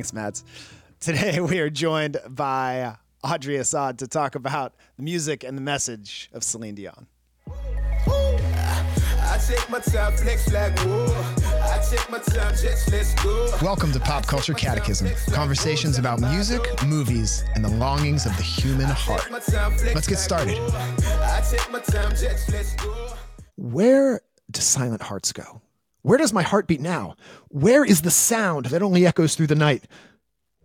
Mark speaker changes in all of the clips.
Speaker 1: Thanks, Mads. Today we are joined by Audrey Assad to talk about the music and the message of Celine Dion.
Speaker 2: Welcome to Pop Culture Catechism conversations about music, movies, and the longings of the human heart. Let's get started.
Speaker 1: Where do silent hearts go? Where does my heart beat now? Where is the sound that only echoes through the night?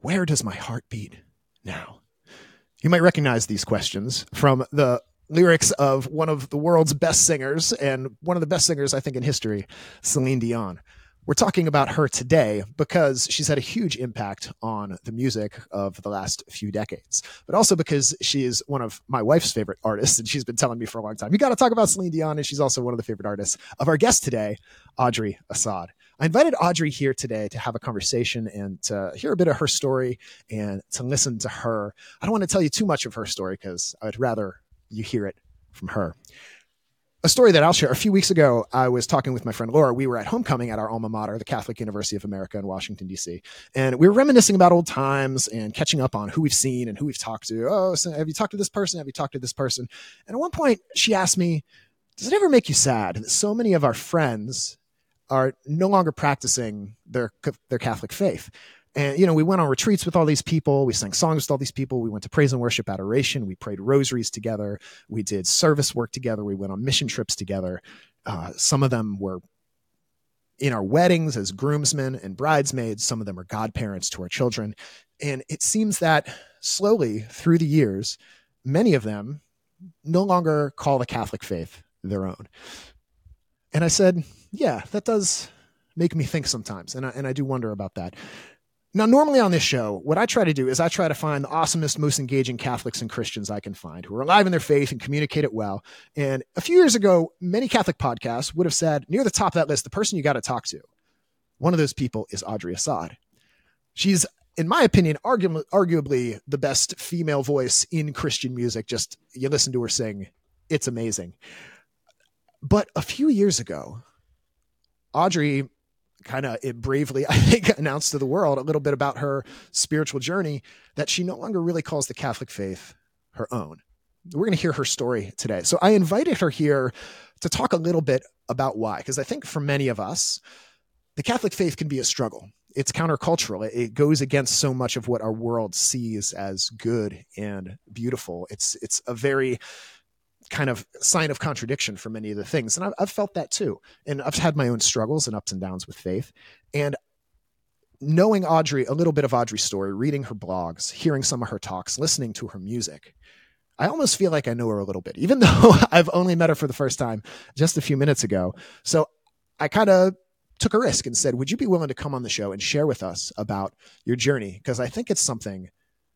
Speaker 1: Where does my heart beat now? You might recognize these questions from the lyrics of one of the world's best singers and one of the best singers, I think, in history, Celine Dion. We're talking about her today because she's had a huge impact on the music of the last few decades, but also because she is one of my wife's favorite artists. And she's been telling me for a long time, you got to talk about Celine Dion. And she's also one of the favorite artists of our guest today, Audrey Assad. I invited Audrey here today to have a conversation and to hear a bit of her story and to listen to her. I don't want to tell you too much of her story because I'd rather you hear it from her. A story that I'll share. A few weeks ago, I was talking with my friend Laura. We were at homecoming at our alma mater, the Catholic University of America in Washington, D.C. And we were reminiscing about old times and catching up on who we've seen and who we've talked to. Oh, so have you talked to this person? Have you talked to this person? And at one point, she asked me, Does it ever make you sad that so many of our friends are no longer practicing their, their Catholic faith? And, you know, we went on retreats with all these people. We sang songs with all these people. We went to praise and worship adoration. We prayed rosaries together. We did service work together. We went on mission trips together. Uh, some of them were in our weddings as groomsmen and bridesmaids. Some of them are godparents to our children. And it seems that slowly through the years, many of them no longer call the Catholic faith their own. And I said, yeah, that does make me think sometimes. And I, and I do wonder about that. Now, normally on this show, what I try to do is I try to find the awesomest, most engaging Catholics and Christians I can find who are alive in their faith and communicate it well. And a few years ago, many Catholic podcasts would have said near the top of that list, the person you got to talk to. One of those people is Audrey Assad. She's, in my opinion, arguably, arguably the best female voice in Christian music. Just you listen to her sing, it's amazing. But a few years ago, Audrey kind of bravely, I think, announced to the world a little bit about her spiritual journey that she no longer really calls the Catholic faith her own. We're going to hear her story today. So I invited her here to talk a little bit about why, because I think for many of us, the Catholic faith can be a struggle. It's countercultural. It goes against so much of what our world sees as good and beautiful. It's it's a very kind of sign of contradiction for many of the things. And I've, I've, felt that too. And I've had my own struggles and ups and downs with faith. And knowing Audrey, a little bit of Audrey's story, reading her blogs, hearing some of her talks, listening to her music, I almost feel like I know her a little bit, even though I've only met her for the first time just a few minutes ago. So I kind of took a risk and said, Would you be willing to come on the show and share with us about your journey? Because I think it's something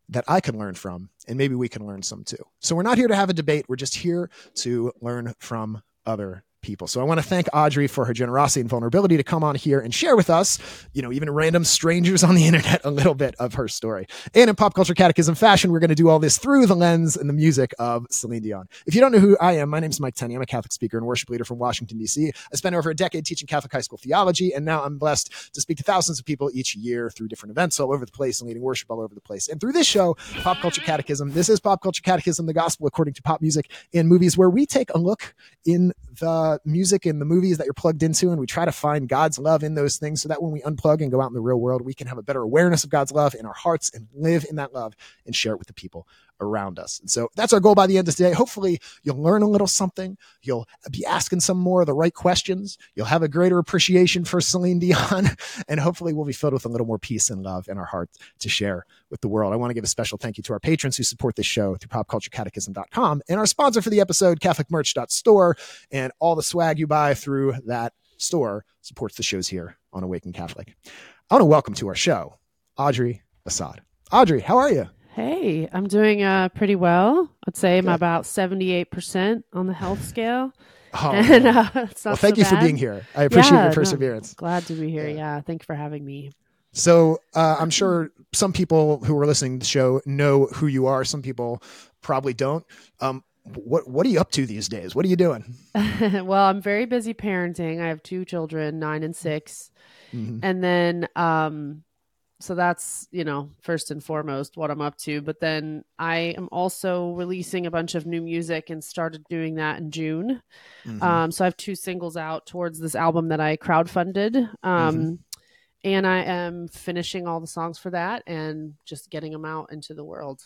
Speaker 1: that I can learn from, and maybe we can learn some too. So we're not here to have a debate. We're just here to learn from other people. So I want to thank Audrey for her generosity and vulnerability to come on here and share with us, you know, even random strangers on the internet, a little bit of her story. And in pop culture catechism fashion, we're going to do all this through the lens and the music of Celine Dion. If you don't know who I am, my name is Mike Tenney. I'm a Catholic speaker and worship leader from Washington, D.C. I spent over a decade teaching Catholic high school theology, and now I'm blessed to speak to thousands of people each year through different events all over the place and leading worship all over the place. And through this show, Pop Culture Catechism, this is Pop Culture Catechism, the gospel according to pop music and movies, where we take a look in the Uh, music and the movies that you're plugged into, and we try to find God's love in those things so that when we unplug and go out in the real world, we can have a better awareness of God's love in our hearts and live in that love and share it with the people around us. And so that's our goal by the end of today. Hopefully, you'll learn a little something. You'll be asking some more of the right questions. You'll have a greater appreciation for Celine Dion. And hopefully, we'll be filled with a little more peace and love in our hearts to share with the world. I want to give a special thank you to our patrons who support this show through popculturecatechism.com and our sponsor for the episode, CatholicMerch.store. And all the swag you buy through that store supports the shows here on Awaken Catholic. I want to welcome to our show Audrey Assad. Audrey, how are you?
Speaker 3: Hey, I'm doing uh, pretty well. I'd say I'm about 78% on the health scale.
Speaker 1: Oh, and, uh, well, thank so you bad. for being here. I appreciate yeah, your perseverance.
Speaker 3: No, glad to be here. Yeah. yeah. Thank you for having me.
Speaker 1: So uh, I'm sure some people who are listening to the show know who you are. Some people probably don't. Um, what What are you up to these days? What are you doing?
Speaker 3: well, I'm very busy parenting. I have two children, nine and 6 mm-hmm. and then um, so that's you know first and foremost what i'm up to but then i am also releasing a bunch of new music and started doing that in june
Speaker 1: Mhm.
Speaker 3: um, so i have two singles out towards this album that i crowdfunded um,
Speaker 1: Mm-hmm.
Speaker 3: and i am finishing all the songs for that and just getting them out into the world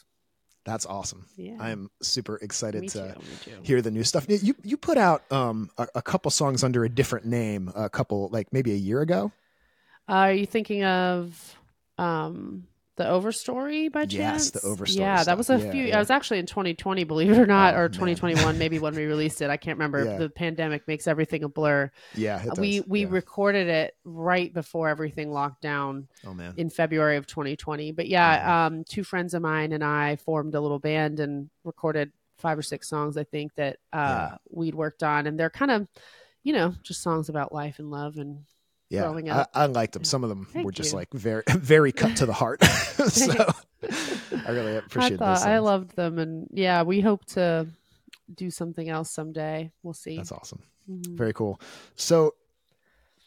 Speaker 1: That's awesome.
Speaker 3: yeah
Speaker 1: I'm super excited
Speaker 3: me
Speaker 1: to
Speaker 3: too.
Speaker 1: hear the new stuff. You you put out um a, a couple songs under a different name a couple like maybe a year ago.
Speaker 3: Uh, are you thinking of um the Overstory by chance?
Speaker 1: Yes, the Overstory
Speaker 3: Yeah, that was a.
Speaker 1: Yeah,
Speaker 3: few.
Speaker 1: yeah.
Speaker 3: I was actually in 2020, believe it or not,
Speaker 1: Oh,
Speaker 3: or
Speaker 1: man.
Speaker 3: 2021, maybe when we released it. I can't remember.
Speaker 1: Yeah.
Speaker 3: The pandemic makes everything a blur.
Speaker 1: Yeah,
Speaker 3: we we recorded it right before everything locked down
Speaker 1: oh man.
Speaker 3: in February of 2020. But yeah, um, two friends of mine and I formed a little band and recorded five or six songs. I think that uh, we'd worked on, and they're kind of, you know, just songs about life and love and
Speaker 1: yeah,
Speaker 3: growing
Speaker 1: I,
Speaker 3: up.
Speaker 1: I liked them. Some of them
Speaker 3: Thank
Speaker 1: were just
Speaker 3: you.
Speaker 1: like very very cut to the heart. so I really appreciate
Speaker 3: I thought. I loved them, and yeah, we hope to do something else someday. We'll see.
Speaker 1: That's awesome.
Speaker 3: Mhm.
Speaker 1: Very cool. So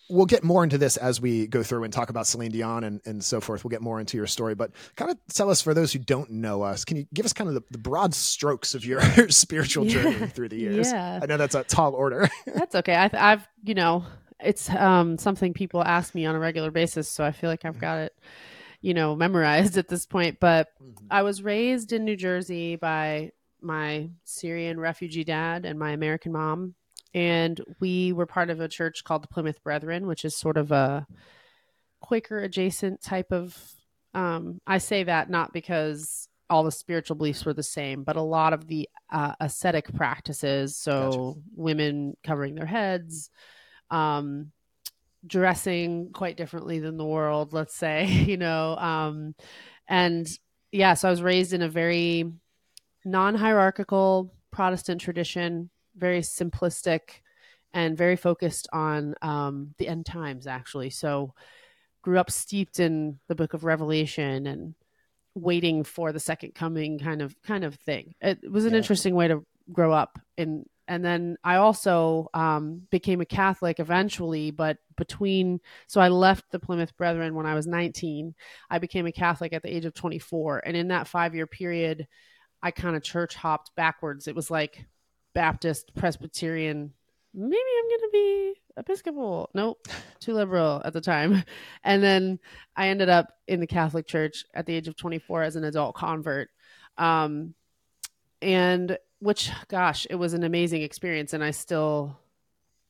Speaker 1: we'll get more into this as we go through and talk about Celine Dion and, and so forth. We'll get more into your story, but kind of tell us for those who don't know us, can you give us kind of the, the broad strokes of your spiritual journey
Speaker 3: Yeah.
Speaker 1: through the years?
Speaker 3: Yeah.
Speaker 1: I know that's a tall order.
Speaker 3: That's okay. I, th- I've you know it's um something people ask me on a regular basis, so I feel like I've got it you know memorized at this point. But I was raised in New Jersey by my Syrian refugee dad and my American mom. And we were part of a church called the Plymouth Brethren, which is sort of a Quaker adjacent type of. Um, I say that not because all the spiritual beliefs were the same, but a lot of the uh, ascetic practices, so women covering their heads, um, dressing quite differently than the world, let's say, you know, um, and yeah, so I was raised in a very non-hierarchical Protestant tradition, very simplistic and very focused on um, the end times, actually. So, grew up steeped in the Book of Revelation and waiting for the second coming, kind of kind of thing. It was an
Speaker 1: Yeah.
Speaker 3: interesting way to grow up in. And then I also um, became a Catholic eventually, but between so I left the Plymouth Brethren when I was 19. I became a Catholic at the age of 24, and in that five year period, I kind of church hopped backwards. It was like Baptist, Presbyterian. Maybe I'm to be Episcopal. Nope, too liberal at the time. And then I ended up in the Catholic Church at the age of 24 as an adult convert. Um, and which, gosh, it was an amazing experience. And I still,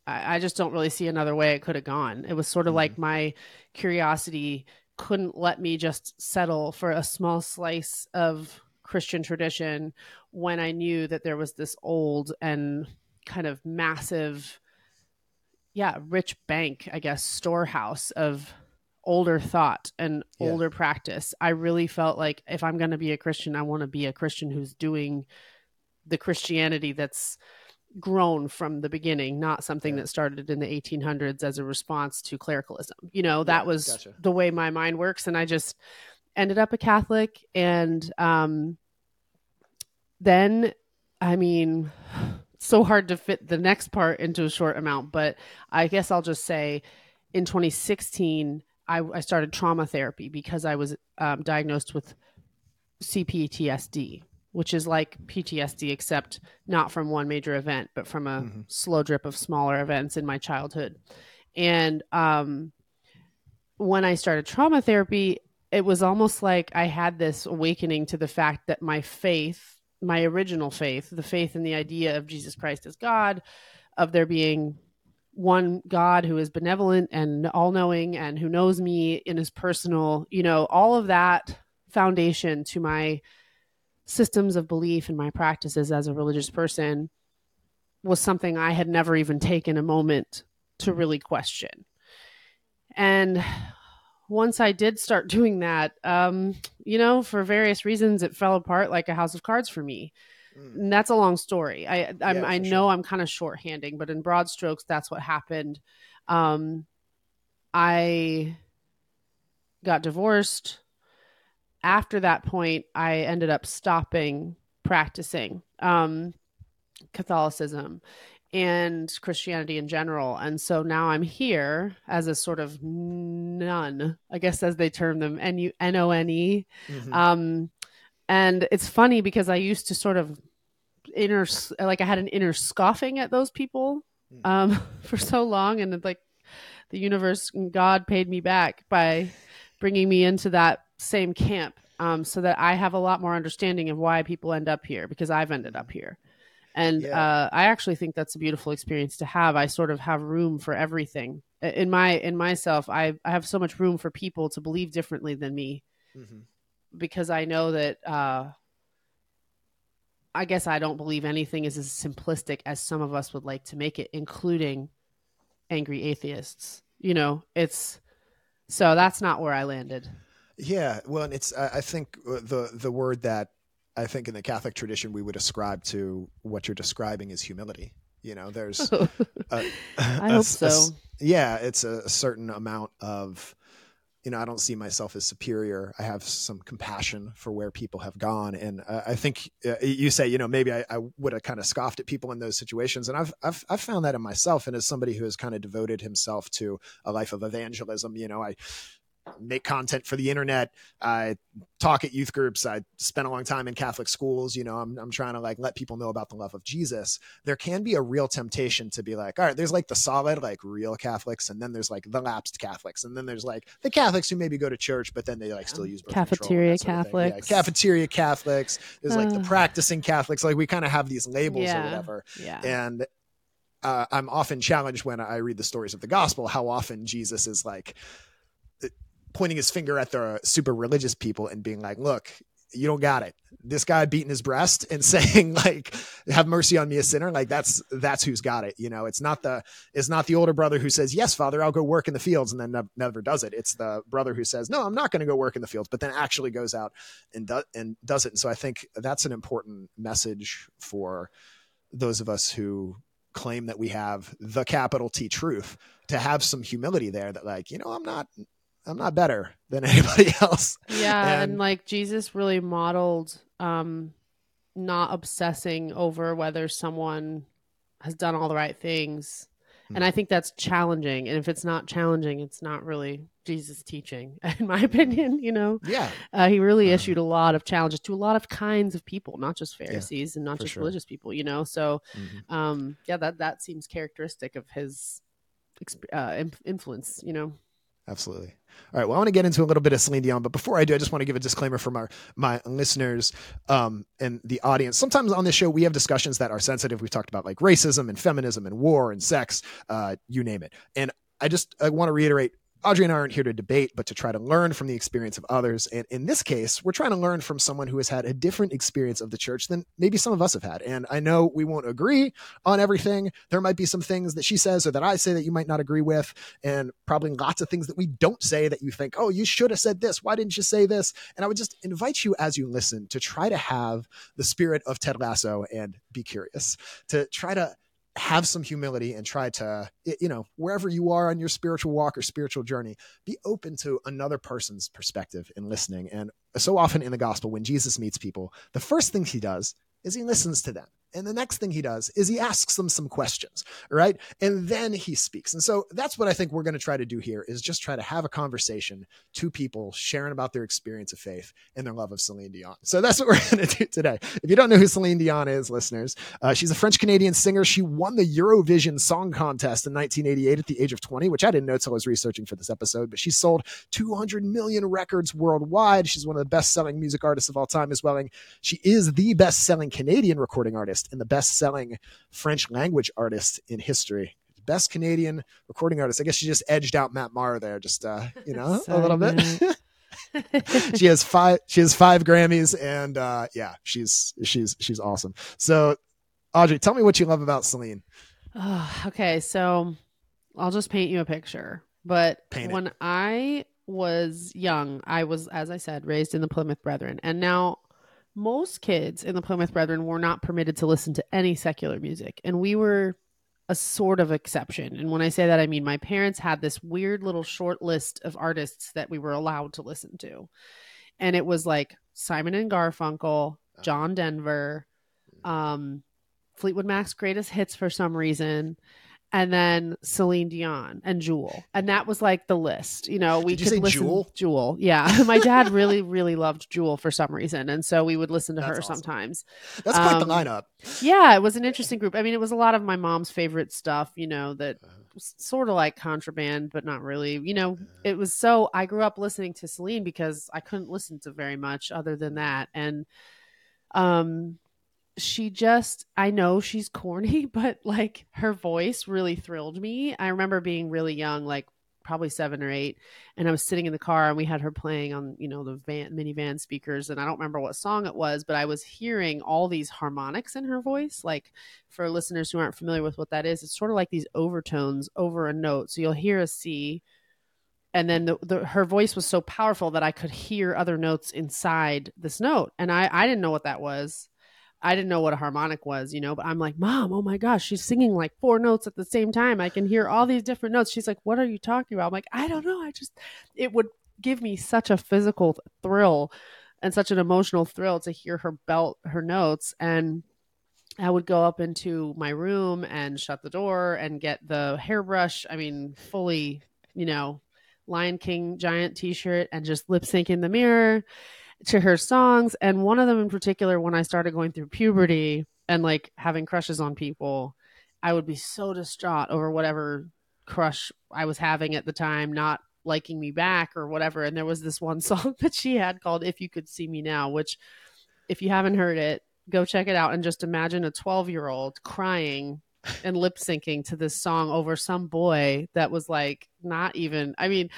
Speaker 3: I, I just don't really see another way it could have gone. It was sort of
Speaker 1: Mhm.
Speaker 3: like my curiosity couldn't let me just settle for a small slice of Christian tradition when I knew that there was this old and kind of massive, yeah, rich bank, I guess, storehouse of older thought and
Speaker 1: Yeah.
Speaker 3: older practice. I really felt like if I'm going to be a Christian, I want to be a Christian who's doing the Christianity that's grown from the beginning, not something
Speaker 1: Yeah.
Speaker 3: that started in the 1800s as a response to clericalism. You know, that
Speaker 1: Yeah,
Speaker 3: was
Speaker 1: gotcha.
Speaker 3: the way my mind works. And I just ended up a Catholic. And um, then, I mean, so hard to fit the next part into a short amount, but I guess I'll just say in 2016, I, I started trauma therapy because I was um, diagnosed with CPTSD, which is like PTSD, except not from one major event, but from a
Speaker 1: Mhm.
Speaker 3: slow drip of smaller events in my childhood. And um, when I started trauma therapy, it was almost like I had this awakening to the fact that my faith, my original faith, the faith in the idea of Jesus Christ as God, of there being one God who is benevolent and all knowing and who knows me in his personal, you know, all of that foundation to my systems of belief and my practices as a religious person was something I had never even taken a moment to really question. And once I did start doing that, um, you know, for various reasons, it fell apart like a house of cards for me.
Speaker 1: Mm.
Speaker 3: And that's a long story. I I'm,
Speaker 1: Yeah,
Speaker 3: I know
Speaker 1: sure.
Speaker 3: I'm kind of shorthanding, but in broad strokes, that's what happened. Um, I got divorced. After that point, I ended up stopping practicing um, Catholicism, and Christianity in general. And so now I'm here as a sort of nun, I guess, as they term them, N U N O N E.
Speaker 1: Mhm.
Speaker 3: Um, and it's funny because I used to sort of inner, like I had an inner scoffing at those people
Speaker 1: Mm.
Speaker 3: um, for so long, and it's like the universe and God paid me back by bringing me into that same camp, um, so that I have a lot more understanding of why people end up here because I've ended up here. And
Speaker 1: Yeah.
Speaker 3: uh, I actually think that's a beautiful experience to have. I sort of have room for everything in my in myself. I I have so much room for people to believe differently than me
Speaker 1: Mhm.
Speaker 3: because I know that uh, I guess I don't believe anything is as simplistic as some of us would like to make it, including angry atheists. You know, it's so that's not where I landed.
Speaker 1: Yeah, well, and it's I, I think uh, the the word that I think in the Catholic tradition we would ascribe to what you're describing is humility. You know, there's a,
Speaker 3: I
Speaker 1: a-
Speaker 3: hope
Speaker 1: a-
Speaker 3: so.
Speaker 1: yeah, it's a, a certain amount of you know I don't see myself as superior. I have some compassion for where people have gone, and uh, I think uh, you say you know maybe I, I would have kind of scoffed at people in those situations, and I've, I've I've found that in myself, and as somebody who has kind of devoted himself to a life of evangelism, you know I make content for the internet. I talk at youth groups. I spent a long time in Catholic schools. You know, I'm, I'm trying to like let people know about the love of Jesus. There can be a real temptation to be like, all right, there's like the solid, like real Catholics, and then there's like the lapsed Catholics, and then there's like the Catholics who maybe go to church, but then they like still use birth control and
Speaker 3: Cafeteria
Speaker 1: that sort of thing. Yeah,
Speaker 3: Catholics.
Speaker 1: cafeteria Catholics. There's like the practicing Catholics. Like we kind of have these labels or whatever
Speaker 3: Yeah.
Speaker 1: and uh, I'm often challenged when I read the stories of the gospel how often Jesus is like pointing his finger at the super religious people and being like, "Look, you don't got it." This guy beating his breast and saying like, "Have mercy on me, a sinner." Like that's that's who's got it. You know, it's not the it's not the older brother who says, "Yes, Father, I'll go work in the fields," and then nev- never does it. It's the brother who says, "No, I'm not going to go work in the fields," but then actually goes out and and does it. And so I think that's an important message for those of us who claim that we have the capital T truth to have some humility there that like, you know, I'm not I'm not better than anybody else.
Speaker 3: yeah and,
Speaker 1: And-
Speaker 3: like jesus really modeled um not obsessing over whether someone has done all the right things and
Speaker 1: Hmm.
Speaker 3: i think that's challenging and if it's not challenging it's not really jesus teaching in my opinion you know
Speaker 1: Yeah.
Speaker 3: uh, he really
Speaker 1: Uh-huh.
Speaker 3: issued a lot of challenges to a lot of kinds of people not just pharisees and not just
Speaker 1: sure.
Speaker 3: religious people you know so um yeah that that seems characteristic of his uh, influence you know
Speaker 1: Absolutely. All right. Well, I want to get into a little bit of Celine Dion, but before I do, I just want to give a disclaimer from our my listeners um, and the audience. Sometimes on this show we have discussions that are sensitive. We've talked about like racism and feminism and war and sex, uh, you name it. And I just I want to reiterate. Audrey and I aren't here to debate, but to try to learn from the experience of others. And in this case, we're trying to learn from someone who has had a different experience of the church than maybe some of us have had. And I know we won't agree on everything. There might be some things that she says or that I say that you might not agree with and probably lots of things that we don't say that you think, oh, you should have said this. Why didn't you say this? And I would just invite you as you listen to try to have the spirit of Ted Lasso and be curious, to try to have some humility and try to, you know, wherever you are on your spiritual walk or spiritual journey, be open to another person's perspective and listening. And so often in the gospel, when Jesus meets people, the first thing he does is he listens to them. And the next thing he does is he asks them some questions, right? And then he speaks. And so that's what I think we're going to try to do here is just try to have a conversation, two people sharing about their experience of faith and their love of Celine Dion. So that's what we're going to do today. If you don't know who Celine Dion is, listeners, uh, she's a French Canadian singer. She won the Eurovision Song Contest in 1988 at the age of 20, which I didn't know until I was researching for this episode, but she sold 200 million records worldwide. She's one of the best selling music artists of all time as well. She is the best selling Canadian recording artist and the best selling French language artist in history. Best Canadian recording artist. I guess she just edged out Matt Maher there, just uh, you know, a little bit. She has five. She has five Grammys, and uh, yeah, she's she's she's awesome. So, Audrey, tell me what you love about Celine.
Speaker 3: Oh, okay, so I'll just paint you a picture. But
Speaker 1: Paint it.
Speaker 3: when I was young, I was, as I said, raised in the Plymouth Brethren. And now most kids in the Plymouth Brethren were not permitted to listen to any secular music. And we were a sort of exception. And when I say that, I mean my parents had this weird little short list of artists that we were allowed to listen to. And it was like Simon and Garfunkel, John Denver, um, Fleetwood Mac's greatest hits for some reason, and then Celine Dion and Jewel, and that was like the list. You know, we
Speaker 1: Did you
Speaker 3: could
Speaker 1: say
Speaker 3: listen
Speaker 1: Jewel?
Speaker 3: Jewel, yeah. My dad really, really loved Jewel for some reason, and so we would listen to her
Speaker 1: awesome.
Speaker 3: sometimes.
Speaker 1: That's quite the
Speaker 3: Um,
Speaker 1: lineup.
Speaker 3: Yeah, it was an interesting group. I mean, it was a lot of my mom's favorite stuff. You know, that was sort of like contraband, but not really. You know, it was so. I grew up listening to Celine because I couldn't listen to very much other than that, and um she just i know she's corny but like her voice really thrilled me. I remember being really young like probably seven or eight and i was sitting in the car and we had her playing on you know the van minivan speakers and i don't remember what song it was but i was hearing all these harmonics in her voice. Like for listeners who aren't familiar with what that is it's sort of like these overtones over a note. So you'll hear a c and then the, the, her voice was so powerful that I could hear other notes inside this note, and I I didn't know what that was. I didn't know what a harmonic was, you know. But I'm like, Mom, oh my gosh, she's singing like four notes at the same time. I can hear all these different notes. She's like, What are you talking about? I'm like, I don't know. I just it would give me such a physical thrill and such an emotional thrill to hear her belt her notes and I would go up into my room and shut the door and get the hairbrush. I mean, fully, you know, Lion King giant t shirt and just lip sync in the mirror to her songs. And one of them in particular, when I started going through puberty and like having crushes on people, I would be so distraught over whatever crush I was having at the time, not liking me back or whatever. And there was this one song that she had called If You Could See Me Now, which, if you haven't heard it, go check it out and just imagine a 12 year old crying and lip syncing to this song over some boy that was like not even i mean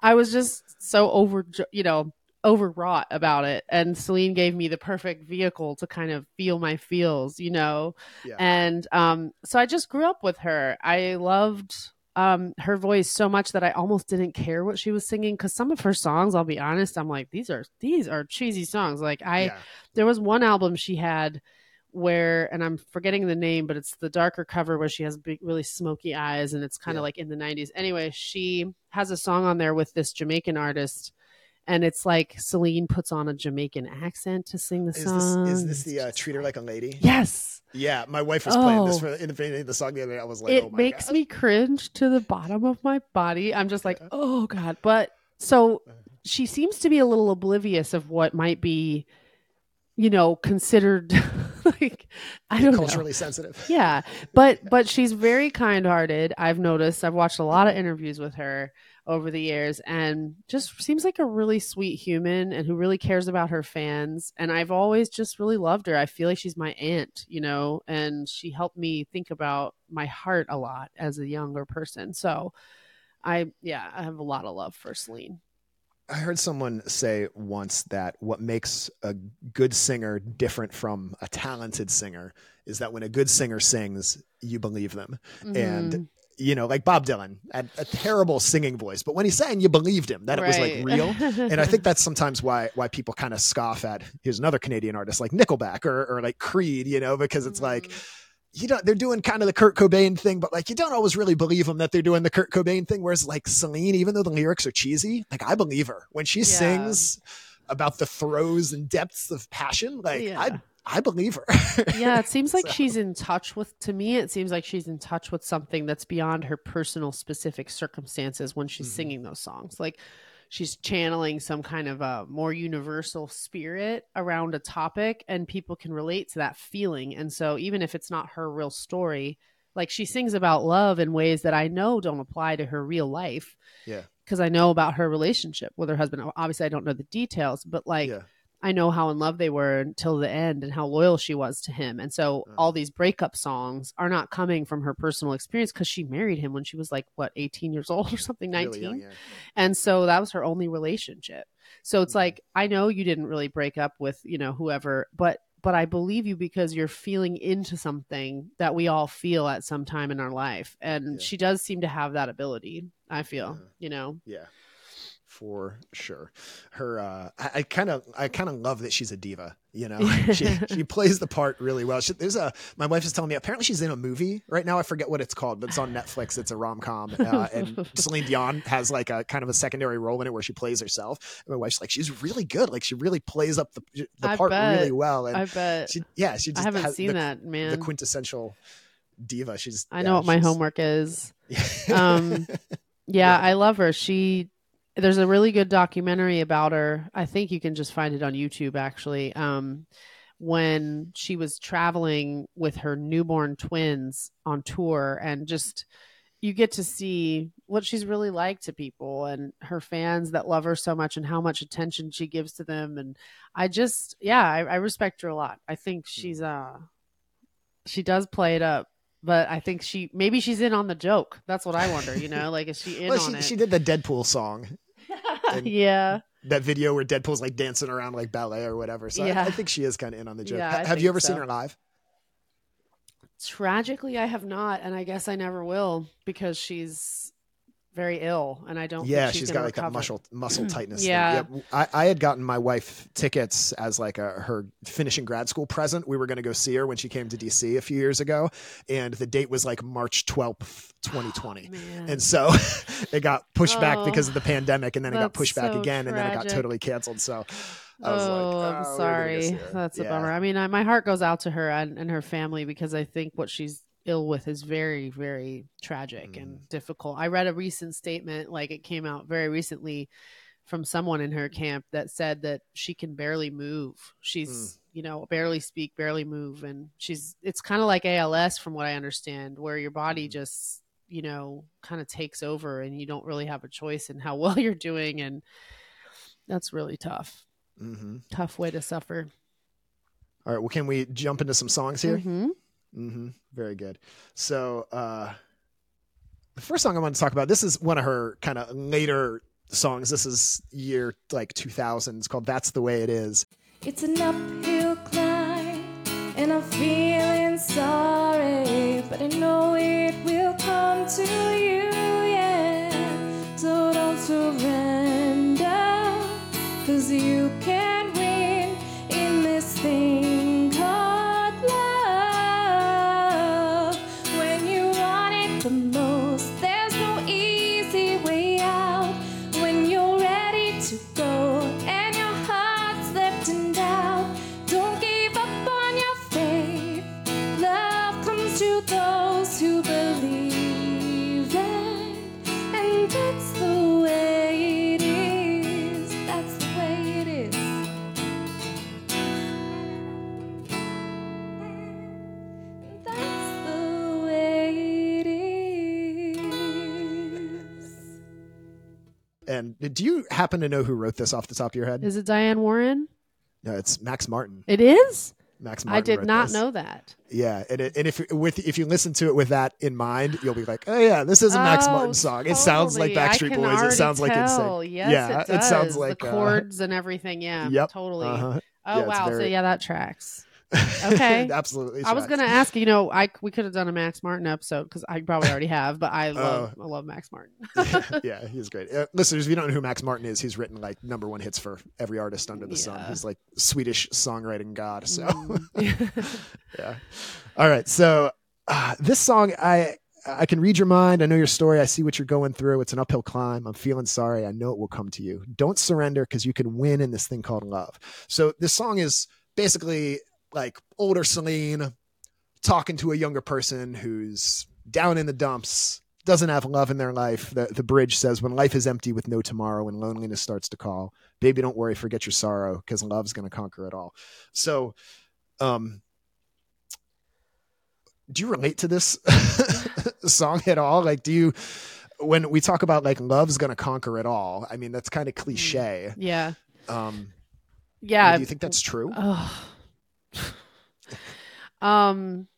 Speaker 3: i was just so over you know overwrought about it and celine gave me the perfect vehicle to kind of feel my feels you know
Speaker 1: Yeah.
Speaker 3: and um so i just grew up with her i loved um her voice so much that i almost didn't care what she was singing because some of her songs i'll be honest i'm like these are these are cheesy songs like i
Speaker 1: yeah.
Speaker 3: there was one album she had where and i'm forgetting the name but it's the darker cover where she has big really smoky eyes and it's kind of
Speaker 1: Yeah.
Speaker 3: like in the 90s anyway she has a song on there with this jamaican artist and it's like celine puts on a jamaican accent to sing the
Speaker 1: Is
Speaker 3: song
Speaker 1: this is this the uh, treat her like a lady?
Speaker 3: yes
Speaker 1: Yeah, my wife was playing this
Speaker 3: Oh.
Speaker 1: for in the beginning of the song the other day. I was like,
Speaker 3: it
Speaker 1: oh my
Speaker 3: makes
Speaker 1: God.
Speaker 3: me cringe to the bottom of my body. I'm just like, oh god. But so she seems to be a little oblivious of what might be, you know, considered like I don't know.
Speaker 1: culturally sensitive.
Speaker 3: Yeah, but but she's very kind-hearted. I've noticed. I've watched a lot of interviews with her over the years and just seems like a really sweet human and who really cares about her fans and I've always just really loved her. I feel like she's my aunt, you know, and she helped me think about my heart a lot as a younger person. So I yeah, I have a lot of love for Celine.
Speaker 1: I heard someone say once that what makes a good singer different from a talented singer is that when a good singer sings, you believe them.
Speaker 3: Mhm.
Speaker 1: And you know, like Bob Dylan had a terrible singing voice, but when he sang, you believed him that it was like real. and I think that's sometimes why why people kind of scoff at here's another Canadian artist like Nickelback or or like Creed, you know, because it's like
Speaker 3: Mhm.
Speaker 1: you don't they're doing kind of the Kurt Cobain thing, but like you don't always really believe them that they're doing the Kurt Cobain thing. Whereas like Celine, even though the lyrics are cheesy, like I believe her when she
Speaker 3: Yeah.
Speaker 1: sings about the throes and depths of passion. Like
Speaker 3: Yeah.
Speaker 1: I I believe her.
Speaker 3: yeah, it seems like
Speaker 1: So-
Speaker 3: she's in touch with to me it seems like she's in touch with something that's beyond her personal specific circumstances when she's
Speaker 1: Mhm.
Speaker 3: singing those songs. Like she's channeling some kind of a more universal spirit around a topic and people can relate to that feeling. And so even if it's not her real story, like she sings about love in ways that I know don't apply to her real life.
Speaker 1: Yeah.
Speaker 3: Because I know about her relationship with her husband. Obviously I don't know the details, but like
Speaker 1: yeah.
Speaker 3: I know how in love they were until the end and how loyal she was to him. And so all these breakup songs are not coming from her personal experience because she married him when she was like, what, 18 years old or something, 19?
Speaker 1: Really young, yeah.
Speaker 3: And so that was her only relationship. So it's
Speaker 1: Mhm.
Speaker 3: like, I know you didn't really break up with, you know, whoever, but but I believe you because you're feeling into something that we all feel at some time in our life. And
Speaker 1: Yeah.
Speaker 3: she does seem to have that ability, I feel,
Speaker 1: Yeah.
Speaker 3: you know.
Speaker 1: Yeah. For sure. Her, uh, I kind of, I kind of love that she's a diva. You know, she she plays the part really well. She, there's a my wife is telling me apparently she's in a movie right now. I forget what it's called, but it's on Netflix. It's a rom com, uh, and Celine Dion has like a kind of a secondary role in it where she plays herself. And my wife's like, she's really good. Like she really plays up the the
Speaker 3: I
Speaker 1: part
Speaker 3: bet.
Speaker 1: really well. And
Speaker 3: I bet.
Speaker 1: she, yeah, she
Speaker 3: I
Speaker 1: just
Speaker 3: haven't seen
Speaker 1: the,
Speaker 3: that, man.
Speaker 1: the quintessential diva. She's
Speaker 3: I
Speaker 1: yeah,
Speaker 3: know what my homework is. Um, Yeah, I love her. She there's a really good documentary about her. I think you can just find it on YouTube actually. Um when she was traveling with her newborn twins on tour and just you get to see what she's really like to people and her fans that love her so much and how much attention she gives to them and I just yeah, I, I respect her a lot. I think she's uh she does play it up. But I think she maybe she's in on the joke. That's what I wonder. You know, like is she in
Speaker 1: well,
Speaker 3: on
Speaker 1: she,
Speaker 3: it?
Speaker 1: she did the Deadpool song, and-
Speaker 3: yeah,
Speaker 1: that video where Deadpool's like dancing around like ballet or whatever. So I-
Speaker 3: Yeah.
Speaker 1: I, think she is kind of in on the joke.
Speaker 3: Yeah,
Speaker 1: Ha- have you ever seen her live?
Speaker 3: tragically, I have not, and I guess I never will because she's very ill, and I don't.
Speaker 1: Yeah,
Speaker 3: she's
Speaker 1: she's
Speaker 3: gonna
Speaker 1: got like that
Speaker 3: recover.
Speaker 1: muscle muscle mm-hmm. tightness. thing.
Speaker 3: Yeah.
Speaker 1: I, I had gotten my wife tickets as like a her finishing grad school present. We were going to go see her when she came to DC a few years ago, and the date was like March twelfth, twenty twenty. And so it got pushed back
Speaker 3: Oh,
Speaker 1: because of the pandemic, and then it got pushed back
Speaker 3: so
Speaker 1: again, and then it got totally canceled. So I was
Speaker 3: oh,
Speaker 1: like,
Speaker 3: I'm
Speaker 1: "Oh,
Speaker 3: sorry. That's a
Speaker 1: Yeah.
Speaker 3: bummer. I mean, I, my heart goes out to her and, and her family because I think what she's ill with is very, very tragic
Speaker 1: Mm.
Speaker 3: and difficult. I read a recent statement, like it came out very recently from someone in her camp that said that she can barely move. She's,
Speaker 1: Mm.
Speaker 3: you know, barely speak, barely move. And she's, it's kind of like ALS from what I understand, where your body
Speaker 1: Mm.
Speaker 3: just, you know, kind of takes over and you don't really have a choice in how well you're doing. And that's really tough
Speaker 1: mm-hmm.
Speaker 3: tough way to suffer.
Speaker 1: All right. Well, can we jump into some songs here?
Speaker 3: Mhm.
Speaker 1: Hmm Very good. So uh, the first song I want to talk about, this is one of her kind of later songs. This is year like 2000. It's called "That's the Way It Is."
Speaker 4: It's an uphill climb, and I'm feeling sorry, but I know it will come to you,
Speaker 1: do you happen to know who wrote this off the top of your head?
Speaker 3: Is it Diane Warren?
Speaker 1: no, it's Max Martin.
Speaker 3: It is.
Speaker 1: Max Martin.
Speaker 3: I did not
Speaker 1: this.
Speaker 3: know that.
Speaker 1: Yeah, and it, and if with if you listen to it with that in mind, you'll be like, oh yeah, this is a Max
Speaker 3: Oh,
Speaker 1: Martin song. It sounds like Backstreet Boys. It sounds like
Speaker 3: tell.
Speaker 1: insane.
Speaker 3: Yes,
Speaker 1: yeah,
Speaker 3: it, does.
Speaker 1: sounds like
Speaker 3: the
Speaker 1: uh,
Speaker 3: chords and everything. Yeah,
Speaker 1: Yep.
Speaker 3: totally.
Speaker 1: uh-huh.
Speaker 3: Oh
Speaker 1: Yeah,
Speaker 3: wow, so yeah, that tracks. Okay.
Speaker 1: absolutely.
Speaker 3: I was gonna ask, you know, I we could have done a Max Martin episode because I probably already have, but I love
Speaker 1: Oh.
Speaker 3: I love Max Martin.
Speaker 1: yeah, he's great. Uh, listeners, if you don't know who Max Martin is, he's written like number one hits for every artist under the sun. He's like Swedish songwriting god. So
Speaker 3: Mm.
Speaker 1: yeah. All right. So uh, this song, I I can read your mind. I know your story. I see what you're going through. It's an uphill climb. I'm feeling sorry. I know it will come to you. Don't surrender because you can win in this thing called love. So this song is basically like older Celine talking to a younger person who's down in the dumps, doesn't have love in their life. The, the bridge says, When life is empty with no tomorrow and loneliness starts to call, baby, don't worry, forget your sorrow because love's going to conquer it all. So, um, do you relate to this song at all? Like, do you, when we talk about like love's going to conquer it all, I mean, that's kind of cliche.
Speaker 3: yeah,
Speaker 1: Um,
Speaker 3: yeah.
Speaker 1: do you think that's true?
Speaker 3: Oh. Um,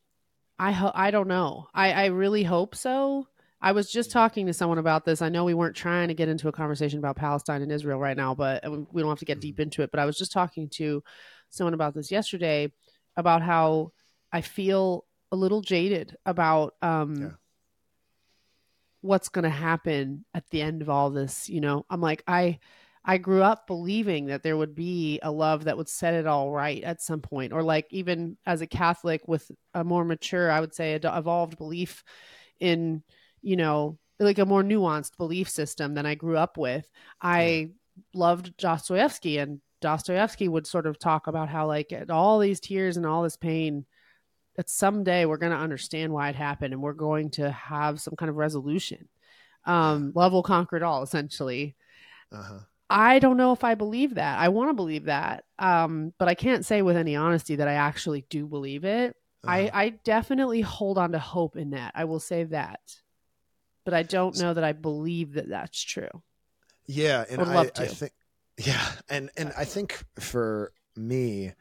Speaker 3: I ho- I don't know. I I really hope so. I was just talking to someone about this. I know we weren't trying to get into a conversation about Palestine and Israel right now, but we don't have to get deep into it. But I was just talking to someone about this yesterday about how I feel a little jaded about um
Speaker 1: Yeah.
Speaker 3: what's going to happen at the end of all this, you know. I'm like I I grew up believing that there would be a love that would set it all right at some point or like even as a Catholic with a more mature, I would say ad- evolved belief in, you know, like a more nuanced belief system than I grew up with. I loved Dostoevsky and Dostoevsky would sort of talk about how like all these tears and all this pain that someday we're going to understand why it happened and we're going to have some kind of resolution. Um, love will conquer it all, essentially.
Speaker 1: Uh-huh.
Speaker 3: I don't know if I believe that. I want to believe that, um, but I can't say with any honesty that I actually do believe it. I,
Speaker 1: Uh-huh.
Speaker 3: I definitely hold on to hope in that. I will say that, but I don't know that I believe that that's true.
Speaker 1: Yeah, and
Speaker 3: Would
Speaker 1: I,
Speaker 3: love
Speaker 1: I
Speaker 3: to.
Speaker 1: think yeah, and and I think for me,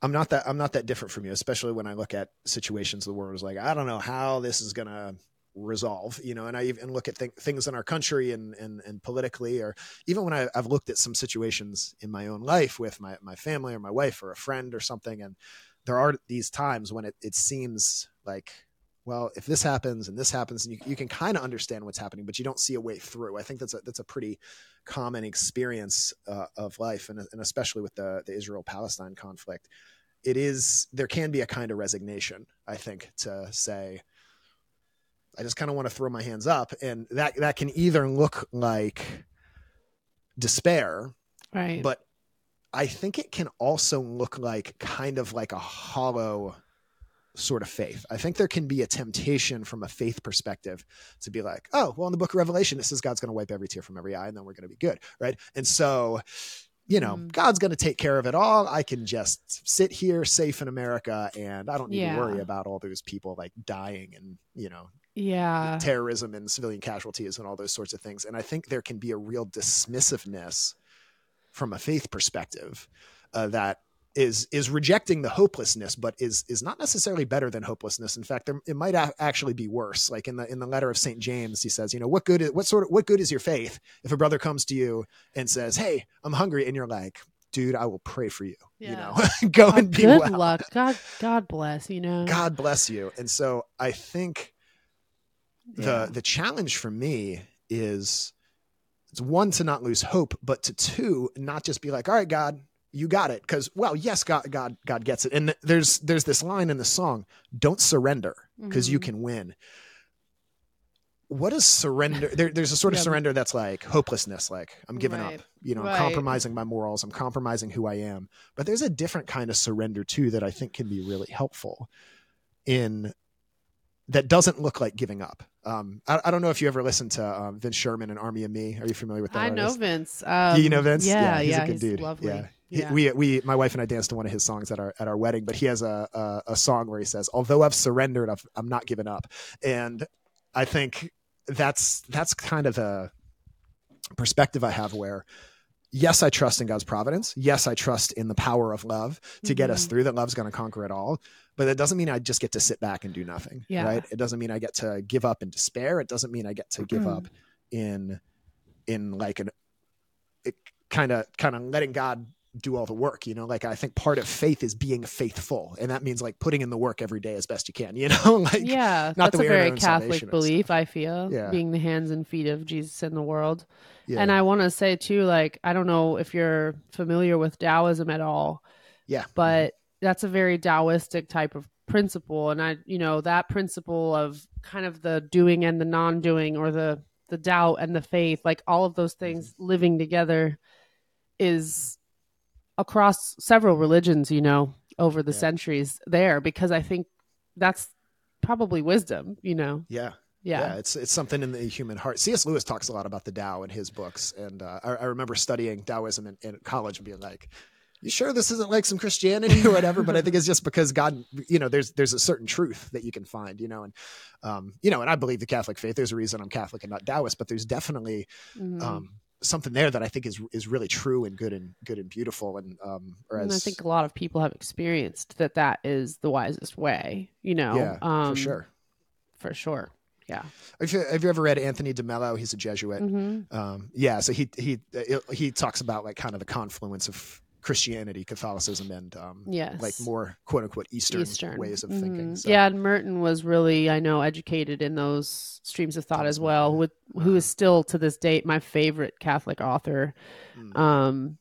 Speaker 1: I'm not that I'm not that different from you, especially when I look at situations the world is like, I don't know how this is gonna resolve, you know, and I even look at th- things in our country and, and and politically, or even when I, I've looked at some situations in my own life with my my family or my wife or a friend or something, and there are these times when it, it seems like well, if this happens and this happens, and you, you can kind of understand what's happening, but you don't see a way through. I think that's a that's a pretty common experience uh, of life, and, and especially with the the Israel Palestine conflict, it is there can be a kind of resignation. I think to say, I just kind of want to throw my hands up, and that that can either look like despair,
Speaker 3: Right.
Speaker 1: but I think it can also look like kind of like a hollow sort of faith. I think there can be a temptation from a faith perspective to be like, oh, well, in the book of Revelation, it says God's going to wipe every tear from every eye and then we're going to be good. Right. And so, you know,
Speaker 3: Mhm.
Speaker 1: God's going to take care of it all. I can just sit here safe in America and I don't need
Speaker 3: Yeah.
Speaker 1: to worry about all those people like dying and, you know,
Speaker 3: yeah.
Speaker 1: terrorism and civilian casualties and all those sorts of things. And I think there can be a real dismissiveness from a faith perspective uh, that is is rejecting the hopelessness, but is is not necessarily better than hopelessness. In fact, there, it might a- actually be worse. Like in the in the letter of Saint James, he says, you know, what good is what sort of what good is your faith if a brother comes to you and says, "Hey, I'm hungry," and you're like, "Dude, I will pray for you." You know, go
Speaker 3: Oh,
Speaker 1: and be
Speaker 3: good
Speaker 1: well.
Speaker 3: luck. God, God bless. You know.
Speaker 1: God bless you. And so I think
Speaker 3: Yeah.
Speaker 1: the the challenge for me is it's one to not lose hope, but to two not just be like, all right, God, you got it, because well, yes, God, God, God gets it. And th- there's there's this line in the song, "Don't surrender, because you
Speaker 3: Mhm.
Speaker 1: can win." What is surrender? There, there's a sort of
Speaker 3: Yeah.
Speaker 1: surrender that's like hopelessness, like I'm giving
Speaker 3: Right.
Speaker 1: up. You know, I'm
Speaker 3: Right.
Speaker 1: compromising my morals. I'm compromising who I am. But there's a different kind of surrender too that I think can be really helpful in that doesn't look like giving up. Um, I, I don't know if you ever listened to um, Vince Scheuerman and Army of Me. Are you familiar with that?
Speaker 3: I know? Vince. Um,
Speaker 1: you know Vince?
Speaker 3: Yeah, yeah,
Speaker 1: he's
Speaker 3: yeah,
Speaker 1: a good dude.
Speaker 3: lovely.
Speaker 1: Yeah. He- we we my wife and I danced to one of his songs at our at our wedding. But he has a a, a song where he says, "Although I've surrendered, I've, I'm not giving up." And I think that's that's kind of a perspective I have where. Yes, I trust in God's providence. Yes, I trust in the power of love to get us
Speaker 3: Mhm.
Speaker 1: through that love's going to conquer it all. But that doesn't mean I just get to sit back and do nothing.
Speaker 3: Yeah.
Speaker 1: Right. It doesn't mean I get to give up in despair. It doesn't mean I get to give
Speaker 3: Mm.
Speaker 1: up in in like an kind of kind of letting God do all the work, you know, like I think part of faith is being faithful. And that means like putting in the work every day as best you can, you know, like
Speaker 3: yeah,
Speaker 1: not
Speaker 3: that's a very Catholic belief. I feel
Speaker 1: Yeah.
Speaker 3: being the hands and feet of Jesus in the world.
Speaker 1: yeah,
Speaker 3: And I want to say too, like I don't know if you're familiar with Taoism at all,
Speaker 1: yeah,
Speaker 3: but that's a very Taoistic type of principle, and I, you know, that principle of kind of the doing and the non-doing, or the the doubt and the faith, like all of those things
Speaker 1: Mm-hmm.
Speaker 3: living together, is across several religions. You know, over the
Speaker 1: Yeah.
Speaker 3: centuries there, because I think that's probably wisdom. You know,
Speaker 1: yeah,
Speaker 3: yeah,
Speaker 1: yeah. It's it's something in the human heart. C.S. Lewis talks a lot about the Tao in his books, and uh, I, I remember studying Taoism in, in college and being like, "You sure this isn't like some Christianity or whatever?" but I think it's just because God, you know, there's there's a certain truth that you can find, you know, and um, you know, and I believe the Catholic faith. There's a reason I'm Catholic and not Taoist, but there's definitely
Speaker 3: Mhm.
Speaker 1: um, something there that I think is is really true and good and good and beautiful. And um, or
Speaker 3: and I think a lot of people have experienced that that is the wisest way. You know,
Speaker 1: yeah,
Speaker 3: um,
Speaker 1: for sure.
Speaker 3: for sure. Yeah.
Speaker 1: Have you, have you ever read Anthony de Mello? He's a Jesuit.
Speaker 3: hmm
Speaker 1: Um, yeah, so he he he talks about like kind of the confluence of Christianity, Catholicism, and um,
Speaker 3: Yes.
Speaker 1: like more quote unquote Eastern,
Speaker 3: Eastern
Speaker 1: ways of thinking.
Speaker 3: Mhm.
Speaker 1: So,
Speaker 3: Yeah, and Merton was really, I know, educated in those streams of thought as well. With who is still to this date my favorite Catholic author,
Speaker 1: mm,
Speaker 3: um,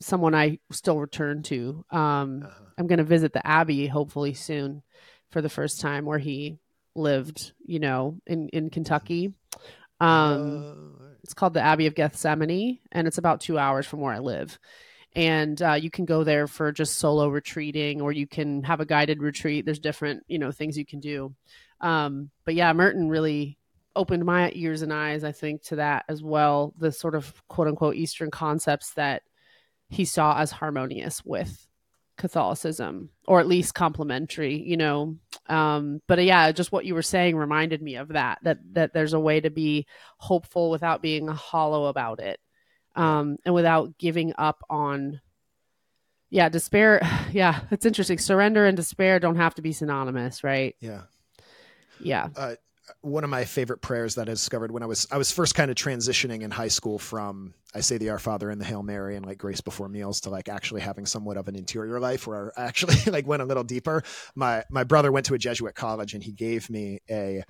Speaker 3: someone I still return to. Um,
Speaker 1: uh-huh.
Speaker 3: I'm going to visit the Abbey hopefully soon for the first time where he lived, you know, in in Kentucky. Um,
Speaker 1: Uh,
Speaker 3: it's called the Abbey of Gethsemani, and it's about two hours from where I live. And uh, you can go there for just solo retreating, or you can have a guided retreat. There's different, you know, things you can do. Um, but yeah, Merton really opened my ears and eyes, I think, to that as well. The sort of quote unquote Eastern concepts that he saw as harmonious with Catholicism, or at least complementary, you know. Um, but uh, yeah, just what you were saying reminded me of that. That that there's a way to be hopeful without being hollow about it, um, and without giving up on. Yeah, despair. Yeah, it's interesting. Surrender and despair don't have to be synonymous, right?
Speaker 1: yeah.
Speaker 3: Yeah.
Speaker 1: one of my favorite prayers that I discovered when I was I was first kind of transitioning in high school from I say the Our Father and the Hail Mary and like grace before meals to like actually having somewhat of an interior life where I actually like went a little deeper. My my brother went to a Jesuit college and he gave me a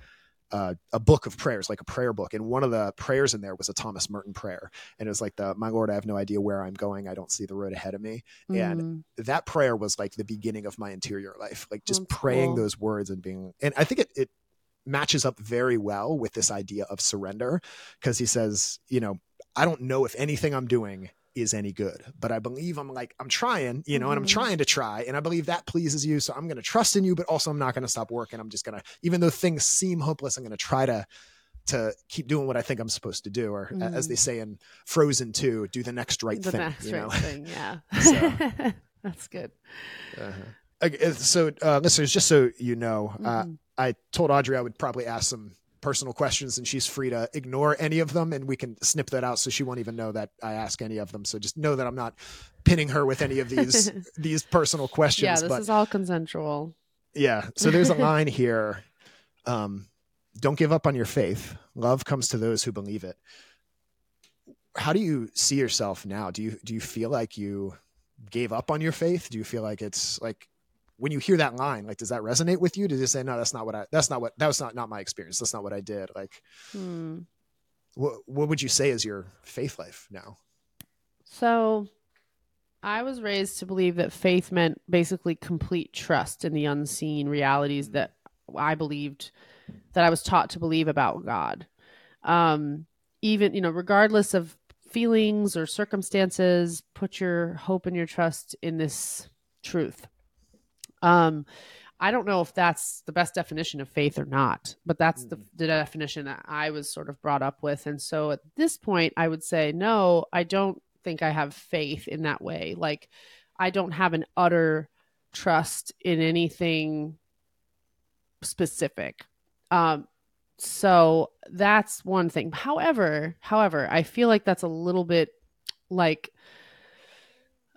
Speaker 1: uh, a book of prayers, like a prayer book, and one of the prayers in there was a Thomas Merton prayer, and it was like the "My Lord, I have no idea where I'm going. I don't see the road ahead of me." And
Speaker 3: Mm.
Speaker 1: that prayer was like the beginning of my interior life like just
Speaker 3: That's
Speaker 1: praying
Speaker 3: cool.
Speaker 1: those words and being and i think it, it matches up very well with this idea of surrender because he says you know i don't know if anything i'm doing is any good but i believe i'm like i'm trying you know and i'm
Speaker 3: Mhm.
Speaker 1: trying to try and i believe that pleases you so i'm going to trust in you but also i'm not going to stop working i'm just going to even though things seem hopeless i'm going to try to to keep doing what i think i'm supposed to do or a- as they say in frozen 2 do the next right
Speaker 3: the
Speaker 1: thing
Speaker 3: next
Speaker 1: you know
Speaker 3: right thing. Yeah.
Speaker 1: So-
Speaker 3: That's good.
Speaker 1: Uh-huh. Okay, So, uh, listeners, just so you know, uh,
Speaker 3: Mhm.
Speaker 1: I told Audrey I would probably ask some personal questions, and she's free to ignore any of them, and we can snip that out so she won't even know that I ask any of them. So just know that I'm not pinning her with any of these these personal questions.
Speaker 3: yeah, this
Speaker 1: but
Speaker 3: is all consensual.
Speaker 1: yeah, so there's a line here: um, "Don't give up on your faith. Love comes to those who believe it." How do you see yourself now? Do you do you feel like you gave up on your faith? Do you feel like it's like when you hear that line, like does that resonate with you? Does you say, no, that's not what I that's not what that was not not my experience. That's not what I did. Like
Speaker 3: Hmm.
Speaker 1: what what would you say is your faith life now?
Speaker 3: So I was raised to believe that faith meant basically complete trust in the unseen realities that I believed that I was taught to believe about God. Um, even, you know, regardless of feelings or circumstances, put your hope and your trust in this truth. Um, I don't know if that's the best definition of faith or not, but that's the, the definition that I was sort of brought up with. And so at this point, I would say, no, I don't think I have faith in that way. Like, I don't have an utter trust in anything specific. Um, so that's one thing. However, however, I feel like that's a little bit like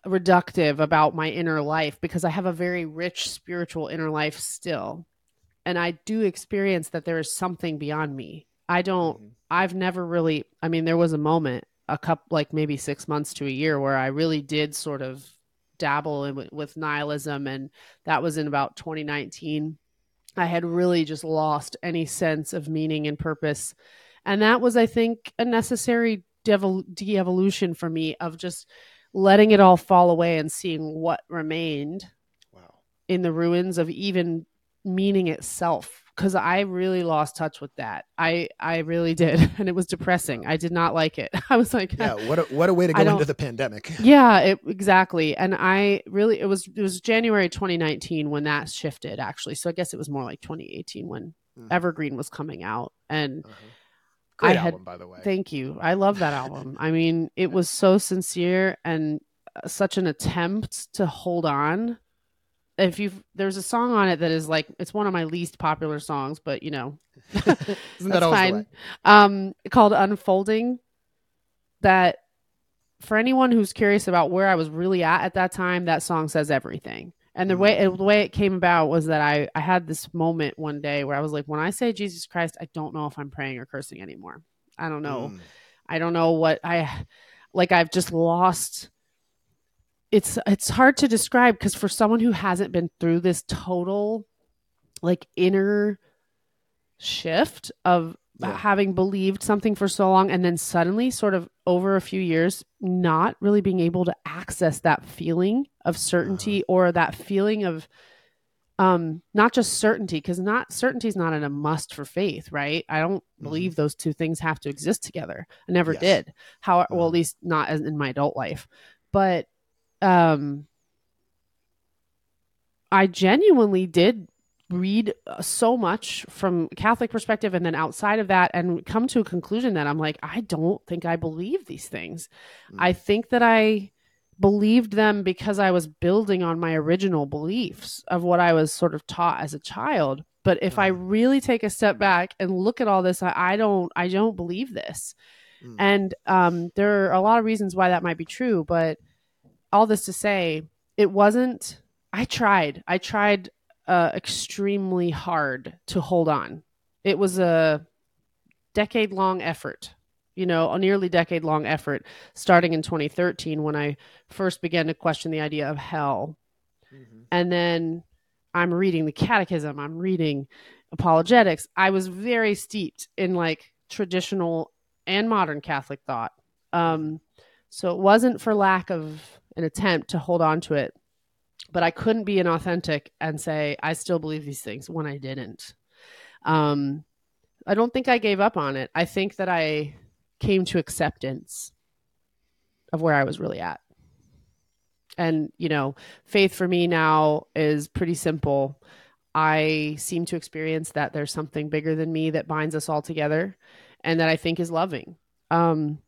Speaker 3: reductive about my inner life because I have a very rich spiritual inner life still. And I do experience that there is something beyond me. I don't mm-hmm. I've never really I mean there was a moment a couple like maybe 6 months to a year where I really did sort of dabble in, with, nihilism and that was in about 2019. I had really just lost any sense of meaning and purpose. And that was I think a necessary devol- de-evolution for me of just letting it all fall away and seeing what remained
Speaker 1: Wow.
Speaker 3: in the ruins of even meaning itself because i really lost touch with that i i really did and it was depressing i did not like it i was like
Speaker 1: Yeah, what a, what a way to go into the pandemic.
Speaker 3: yeah it, exactly and i really it was it was january 2019 when that shifted actually so i guess it was more like 2018 when
Speaker 1: Mhm.
Speaker 3: evergreen was coming out and
Speaker 1: Uh-huh. Great
Speaker 3: I had-
Speaker 1: album, by the way.
Speaker 3: Thank you. I love that album. I mean, it was so sincere and uh, such an attempt to hold on. If you there's a song on it that is like it's one of my least popular songs, but you know,
Speaker 1: Isn't that always
Speaker 3: fine. Um, called Unfolding. That for anyone who's curious about where I was really at at that time, that song says everything. And the way the way it came about was that I I had this moment one day where I was like, when I say Jesus Christ, I don't know if I'm praying or cursing anymore. I don't know.
Speaker 1: Mm.
Speaker 3: I don't know what I like. I've just lost it's it's hard to describe because for someone who hasn't been through this total like inner shift of
Speaker 1: Yeah.
Speaker 3: having believed something for so long and then suddenly sort of over a few years not really being able to access that feeling of certainty or that feeling of um not just certainty because not certainty is not in a must for faith right i don't
Speaker 1: Mhm.
Speaker 3: believe those two things have to exist together i never
Speaker 1: Yes.
Speaker 3: did how well
Speaker 1: Mhm.
Speaker 3: at least not as in my adult life but um i genuinely did read uh, so much from catholic perspective and then outside of that and come to a conclusion that i'm like i don't think i believe these things
Speaker 1: Mm.
Speaker 3: i think that i believed them because i was building on my original beliefs of what i was sort of taught as a child but if i
Speaker 1: Mhm.
Speaker 3: really take a step back and look at all this i, I don't i don't believe this
Speaker 1: Mm.
Speaker 3: and um, there are a lot of reasons why that might be true but all this to say it wasn't i tried i tried uh, extremely hard to hold on it was a decade long effort you know a nearly decade long effort starting in 2013 when i first began to question the idea of hell
Speaker 1: Mhm.
Speaker 3: and then I'm reading the catechism, I'm reading apologetics. I was very steeped in like traditional and modern Catholic thought. Um, so it wasn't for lack of an attempt to hold on to it, but I couldn't be inauthentic and say I still believe these things when I didn't. Um, I don't think I gave up on it. I think that I came to acceptance of where I was really at. And, you know, faith for me now is pretty simple. I seem to experience that there's something bigger than me that binds us all together and that I think is loving. Um,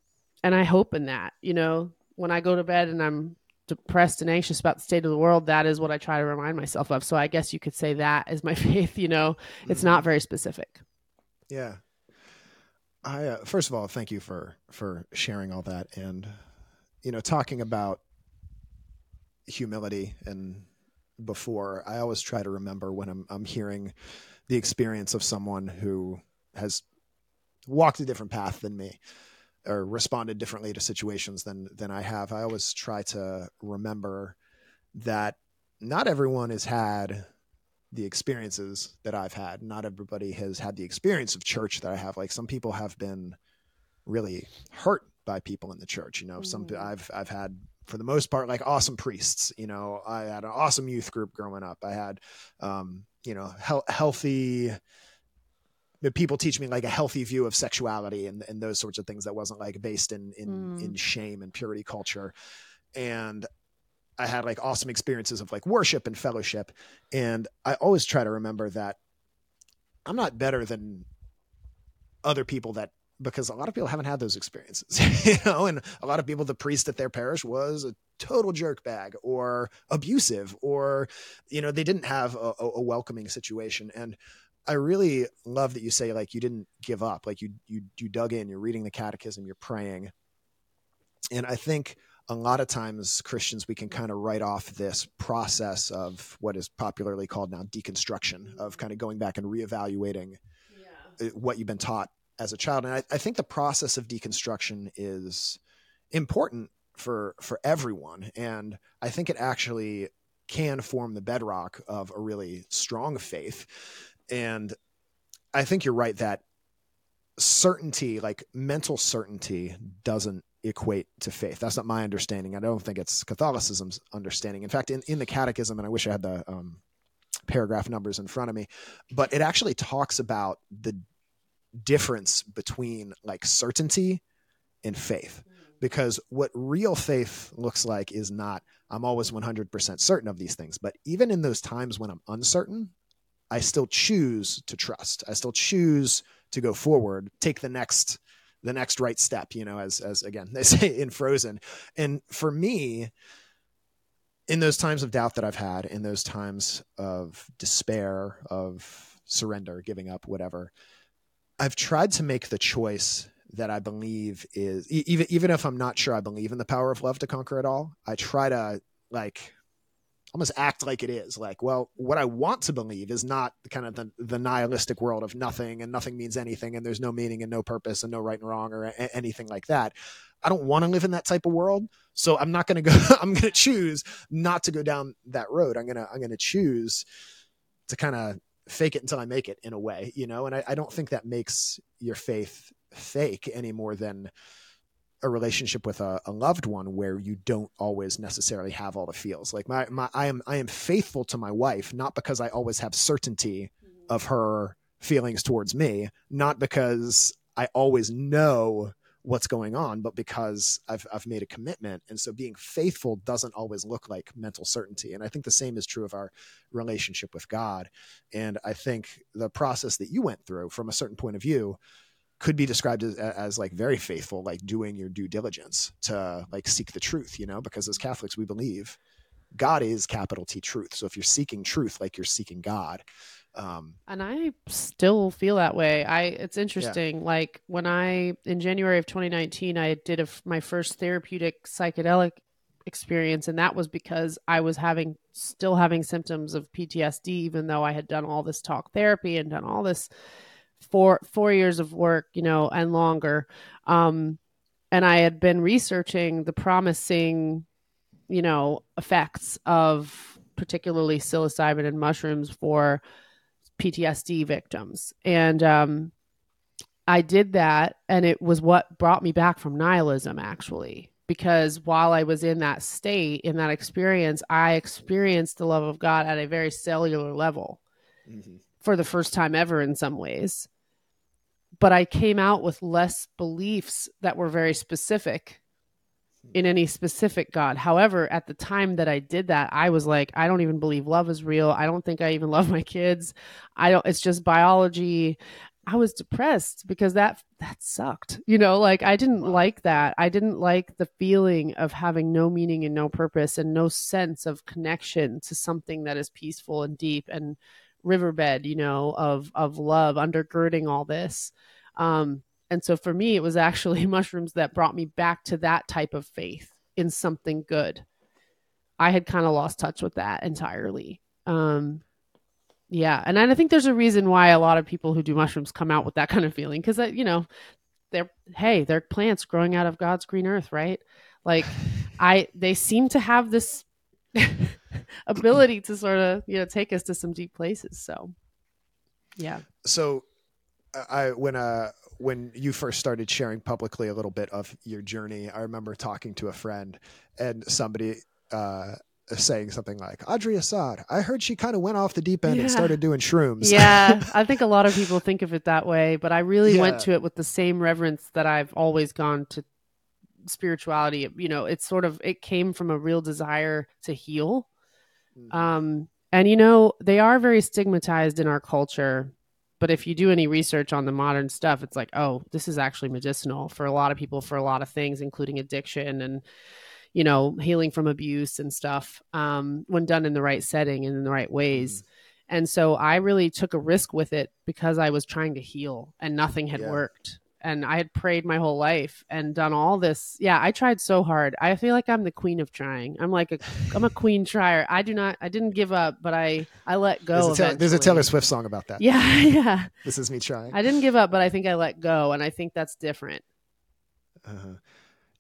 Speaker 3: and I hope in that, you know, when I go to bed and I'm depressed and anxious about the state of the world, that is what I try to remind myself of. So I guess you could say that is my faith, you know, it's
Speaker 1: Mhm.
Speaker 3: not very specific.
Speaker 1: Yeah. I uh, first of all, thank you for for sharing all that and you know talking about humility and before I always try to remember when I'm I'm hearing the experience of someone who has walked a different path than me or responded differently to situations than than I have. I always try to remember that not everyone has had the experiences that I've had. Not everybody has had the experience of church that I have. Like some people have been really hurt by people in the church. You know, some
Speaker 3: Mhm.
Speaker 1: I've I've had for the most part like awesome priests. You know, I had an awesome youth group growing up. I had, um, you know, hel- healthy. People teach me like a healthy view of sexuality and, and those sorts of things that wasn't like based in in,
Speaker 3: Mm.
Speaker 1: in shame and purity culture, and I had like awesome experiences of like worship and fellowship. And I always try to remember that I'm not better than other people that because a lot of people haven't had those experiences, you know, and a lot of people, the priest at their parish was a total jerk bag or abusive, or, you know, they didn't have a, a welcoming situation. And I really love that you say like you didn't give up, like you you you dug in, you're reading the catechism, you're praying. And I think a lot of times Christians we can kind of write off this process of what is popularly called now deconstruction of kind of going back and reevaluating uh, what you've been taught as a child. And I, I think the process of deconstruction is important for for everyone. And I think it actually can form the bedrock of a really strong faith. And I think you're right that certainty, like mental certainty, doesn't equate to faith. That's not my understanding. I don't think it's Catholicism's understanding. In fact, in, in the catechism, and I wish I had the um, paragraph numbers in front of me, but it actually talks about the difference between like certainty and faith. Because what real faith looks like is not, I'm always 100% certain of these things. But even in those times when I'm uncertain, I still choose to trust. I still choose to go forward, take the next the next right step, you know, as as again they say in Frozen. And for me, in those times of doubt that I've had, in those times of despair, of surrender, giving up, whatever, I've tried to make the choice that I believe is even even if I'm not sure I believe in the power of love to conquer it all, I try to like almost act like it is. Like, well, what I want to believe is not kind of the, the nihilistic world of nothing and nothing means anything and there's no meaning and no purpose and no right and wrong or a- anything like that. I don't want to live in that type of world. So I'm not going to go, I'm going to choose not to go down that road. I'm going to, I'm going to choose to kind of fake it until I make it in a way, you know? And I, I don't think that makes your faith fake any more than, a relationship with a, a, loved one where you don't always necessarily have all the feels. Like my, my i am i am faithful to my wife not because i always have certainty mm-hmm. of her feelings towards me not because i always know what's going on but because i've i've made a commitment. And so being faithful doesn't always look like mental certainty. And i think the same is true of our relationship with god. And i think the process that you went through from a certain point of view could be described as, as like very faithful, like doing your due diligence to like seek the truth, you know, because as Catholics, we believe God is capital T truth. So if you're seeking truth, like you're seeking God. Um,
Speaker 3: and I still feel that way. I, it's interesting. Yeah. Like when I, in January of 2019, I did a, my first therapeutic psychedelic experience. And that was because I was having, still having symptoms of PTSD, even though I had done all this talk therapy and done all this four four years of work, you know, and longer. Um, and I had been researching the promising, you know, effects of particularly psilocybin and mushrooms for PTSD victims. And um, I did that, and it was what brought me back from nihilism, actually. Because while I was in that state, in that experience, I experienced the love of God at a very cellular level mm-hmm. For the first time ever, in some ways but I came out with less beliefs that were very specific in any specific God. However, at the time that I did that, I was like, I don't even believe love is real. I don't think I even love my kids. I don't it's just biology. I was depressed because that that sucked. You know, like I didn't like that. I didn't like the feeling of having no meaning and no purpose and no sense of connection to something that is peaceful and deep and riverbed, you know, of of love undergirding all this. Um, and so for me, it was actually mushrooms that brought me back to that type of faith in something good. I had kind of lost touch with that entirely. Um, yeah, and I think there's a reason why a lot of people who do mushrooms come out with that kind of feeling because you know they're hey they're plants growing out of God's green earth, right? Like I they seem to have this ability to sort of you know take us to some deep places. So yeah.
Speaker 1: So I when uh when you first started sharing publicly a little bit of your journey, I remember talking to a friend and somebody uh saying something like Audrey Assad. I heard she kind of went off the deep end yeah. and started doing shrooms.
Speaker 3: Yeah, I think a lot of people think of it that way, but I really yeah. went to it with the same reverence that I've always gone to spirituality. You know, it's sort of it came from a real desire to heal Mm-hmm. Um, and you know, they are very stigmatized in our culture. But if you do any research on the modern stuff, it's like, oh, this is actually medicinal for a lot of people for a lot of things, including addiction and, you know, healing from abuse and stuff um, when done in the right setting and in the right ways. Mm. And so I really took a risk with it because I was trying to heal and nothing had yeah. worked and I had prayed my whole life and done all this. Yeah, I tried so hard. I feel like I'm the queen of trying. I'm like a I'm a queen trier. I do not I didn't give up, but I I let go.
Speaker 1: There's a, there's a Taylor Swift song about that.
Speaker 3: Yeah, yeah.
Speaker 1: This is me trying.
Speaker 3: I didn't give up, but I think I let go, and I think that's different.
Speaker 1: Uh-huh.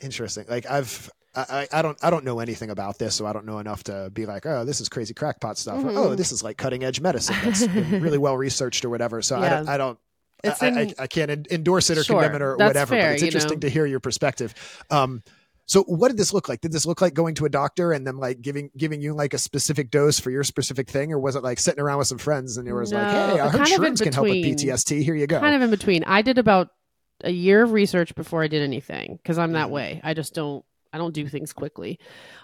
Speaker 1: Interesting. Like I've I, I don't I don't know anything about this, so I don't know enough to be like, oh, this is crazy crackpot stuff, mm-hmm. or oh, this is like cutting edge medicine that's really well researched or whatever. So yeah. I don't I don't it's I, in, I, I, can't endorse it or sure, condemn it or whatever, fair, but it's interesting know? to hear your perspective. Um, so what did this look like? Did this look like going to a doctor and them like giving giving you like a specific dose for your specific thing, or was it like sitting around with some friends and it was no, like, hey, I heard shrooms can help with PTSD. Here you go.
Speaker 3: Kind of in between. I did about a year of research before I did anything because I'm that mm-hmm. way. I just don't I don't do things quickly.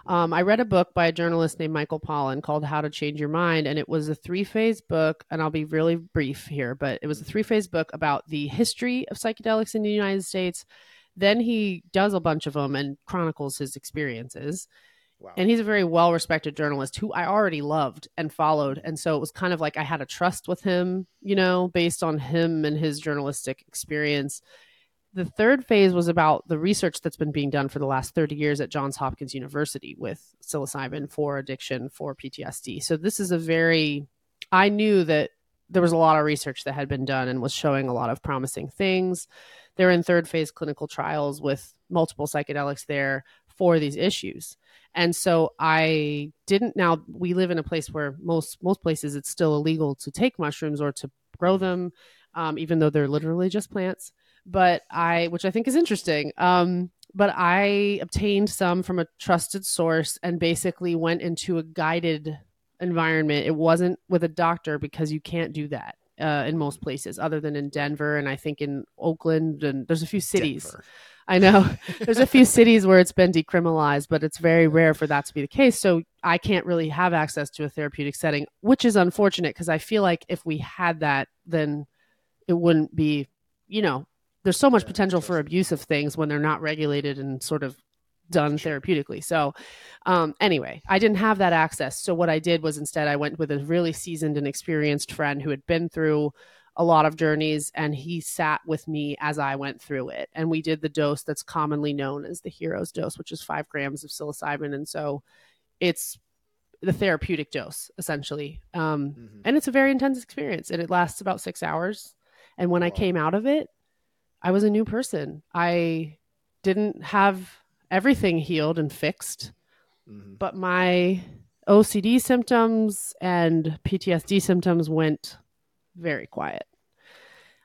Speaker 3: Um, I read a book by a journalist named Michael Pollan called How to Change Your Mind, and it was a three phase book. And I'll be really brief here, but it was a three phase book about the history of psychedelics in the United States. Then he does a bunch of them and chronicles his experiences. Wow. And he's a very well respected journalist who I already loved and followed. And so it was kind of like I had a trust with him, you know, based on him and his journalistic experience the third phase was about the research that's been being done for the last 30 years at Johns Hopkins University with psilocybin for addiction for PTSD. So this is a very I knew that there was a lot of research that had been done and was showing a lot of promising things. They're in third phase clinical trials with multiple psychedelics there for these issues. And so I didn't now we live in a place where most most places it's still illegal to take mushrooms or to grow them um, even though they're literally just plants but I, which I think is interesting. Um, but I obtained some from a trusted source and basically went into a guided environment. It wasn't with a doctor because you can't do that uh, in most places, other than in Denver and I think in Oakland and there's a few cities.
Speaker 1: Denver.
Speaker 3: I know there's a few cities where it's been decriminalized, but it's very rare for that to be the case. So I can't really have access to a therapeutic setting, which is unfortunate because I feel like if we had that, then it wouldn't be, you know, there's so much potential for abuse of things when they're not regulated and sort of done therapeutically. So, um, anyway, I didn't have that access. So, what I did was instead I went with a really seasoned and experienced friend who had been through a lot of journeys and he sat with me as I went through it. And we did the dose that's commonly known as the hero's dose, which is five grams of psilocybin. And so it's the therapeutic dose essentially. Um,
Speaker 1: Mhm.
Speaker 3: And it's a very intense experience and it lasts about six hours. And when I came out of it, I was a new person. I didn't have everything healed and fixed,
Speaker 1: Mhm.
Speaker 3: but my OCD symptoms and PTSD symptoms went very quiet.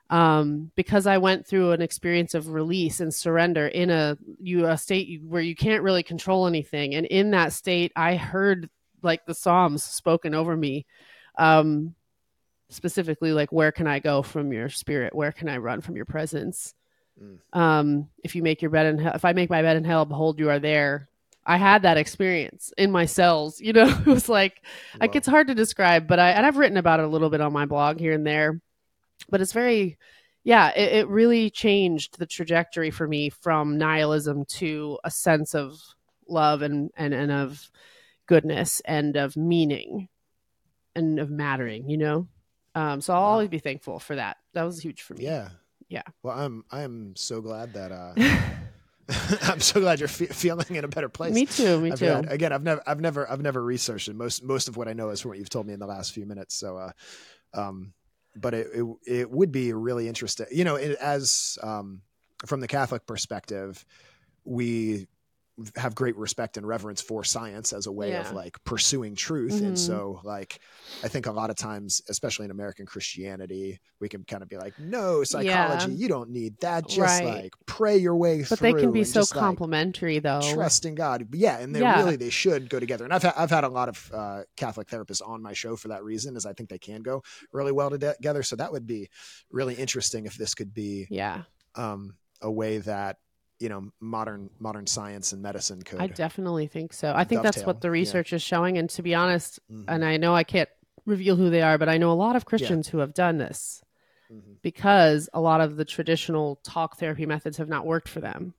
Speaker 3: Um, because I went through an experience of release and surrender in a you a state where you can't really control anything, and in that state, I heard like the Psalms spoken over me. Um, specifically like where can i go from your spirit? Where can i run from your presence?
Speaker 1: Mm.
Speaker 3: um if you make your bed in hell if i make my bed in hell behold you are there. I had that experience in my cells you know? It was like like it's hard to describe but i and i've written about it a little bit on my blog here and there but it's very yeah it, it really changed the trajectory for me from nihilism to a sense of love and and, and of goodness and of meaning and of mattering you know um, so I'll
Speaker 1: Wow.
Speaker 3: always be thankful for that. That was huge for me.
Speaker 1: Yeah.
Speaker 3: Yeah.
Speaker 1: Well, I'm I'm so glad that uh I'm so glad you're fe- feeling in a better place.
Speaker 3: me too. Me
Speaker 1: I've
Speaker 3: too.
Speaker 1: had- again, I've never, I've never, I've never researched it. Most, most of what I know is from what you've told me in the last few minutes. So, uh, um, but it, it, it would be really interesting, you know, it, as, um, from the Catholic perspective, we have great respect and reverence for science as a way
Speaker 3: Yeah.
Speaker 1: of like pursuing truth.
Speaker 3: Mhm.
Speaker 1: And so, like, I think a lot of times, especially in American Christianity, we can kind of be like, no, psychology, you don't need that. Just
Speaker 3: Right.
Speaker 1: like pray your way through.
Speaker 3: but they can be so
Speaker 1: just, like,
Speaker 3: complimentary, though.
Speaker 1: trust in God. But yeah, and they
Speaker 3: Yeah.
Speaker 1: really they should go together. And I've had, I've had a lot of uh, Catholic therapists on my show for that reason, as I think they can go really well together. So that would be really interesting if this could be
Speaker 3: Yeah,
Speaker 1: um, a way that you know modern modern science and medicine could.
Speaker 3: I definitely think so. I think that's what the
Speaker 1: yeah.
Speaker 3: research is showing. And to be honest,
Speaker 1: Mhm,
Speaker 3: and I know I can't reveal who they are, but I know a lot of Christians who have done this
Speaker 1: mhm.
Speaker 3: because a lot of the traditional talk therapy methods have not worked for them.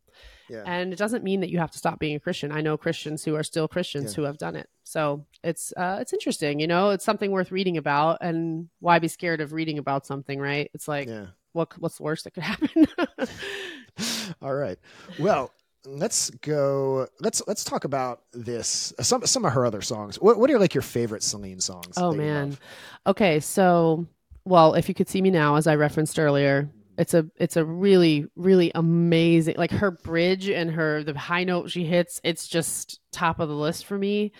Speaker 1: Yeah.
Speaker 3: And it doesn't mean that you have to stop being a Christian. I know Christians who are still Christians
Speaker 1: Yeah.
Speaker 3: who have done it. So it's uh, it's interesting, you know. It's something worth reading about, and why be scared of reading about something, right? It's like
Speaker 1: yeah.
Speaker 3: What what's the worst that could happen?
Speaker 1: All right. Well, let's go. Let's let's talk about this. Some some of her other songs. What what are like your favorite Celine songs?
Speaker 3: Oh man. Okay, so well, if you could see me now, as I referenced earlier, it's a it's a really really amazing like her bridge and her the high note she hits. It's just top of the list for me.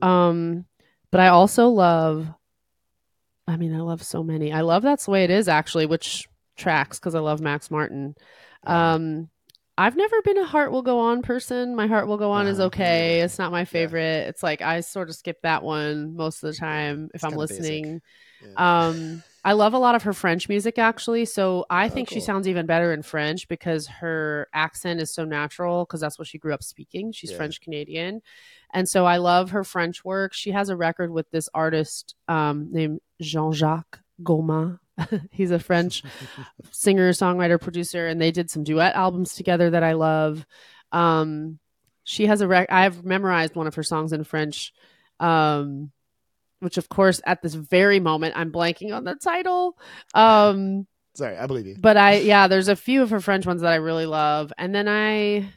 Speaker 3: Um, but I also love. I mean, I love so many. I love that's the way it is actually, which tracks because I love Max Martin. Um, I've never been a heart will go on person. My heart will go on is
Speaker 1: Uh-huh.
Speaker 3: okay. It's not my favorite. It's like I sort of skip that one most of the time if
Speaker 1: It's
Speaker 3: I'm listening.
Speaker 1: Yeah.
Speaker 3: Um, I love a lot of her French music actually. So I
Speaker 1: Oh,
Speaker 3: think she sounds even better in French because her accent is so natural because that's what she grew up speaking. She's
Speaker 1: Yeah.
Speaker 3: French Canadian. And so I love her French work. She has a record with this artist um, named Jean Jacques Goldman. He's a French singer, songwriter, producer, and they did some duet albums together that I love. Um, she has a rec- I've memorized one of her songs in French, um, which of course at this very moment I'm blanking on the title. Um,
Speaker 1: Sorry, I believe you.
Speaker 3: but I yeah, there's a few of her French ones that I really love, and then I,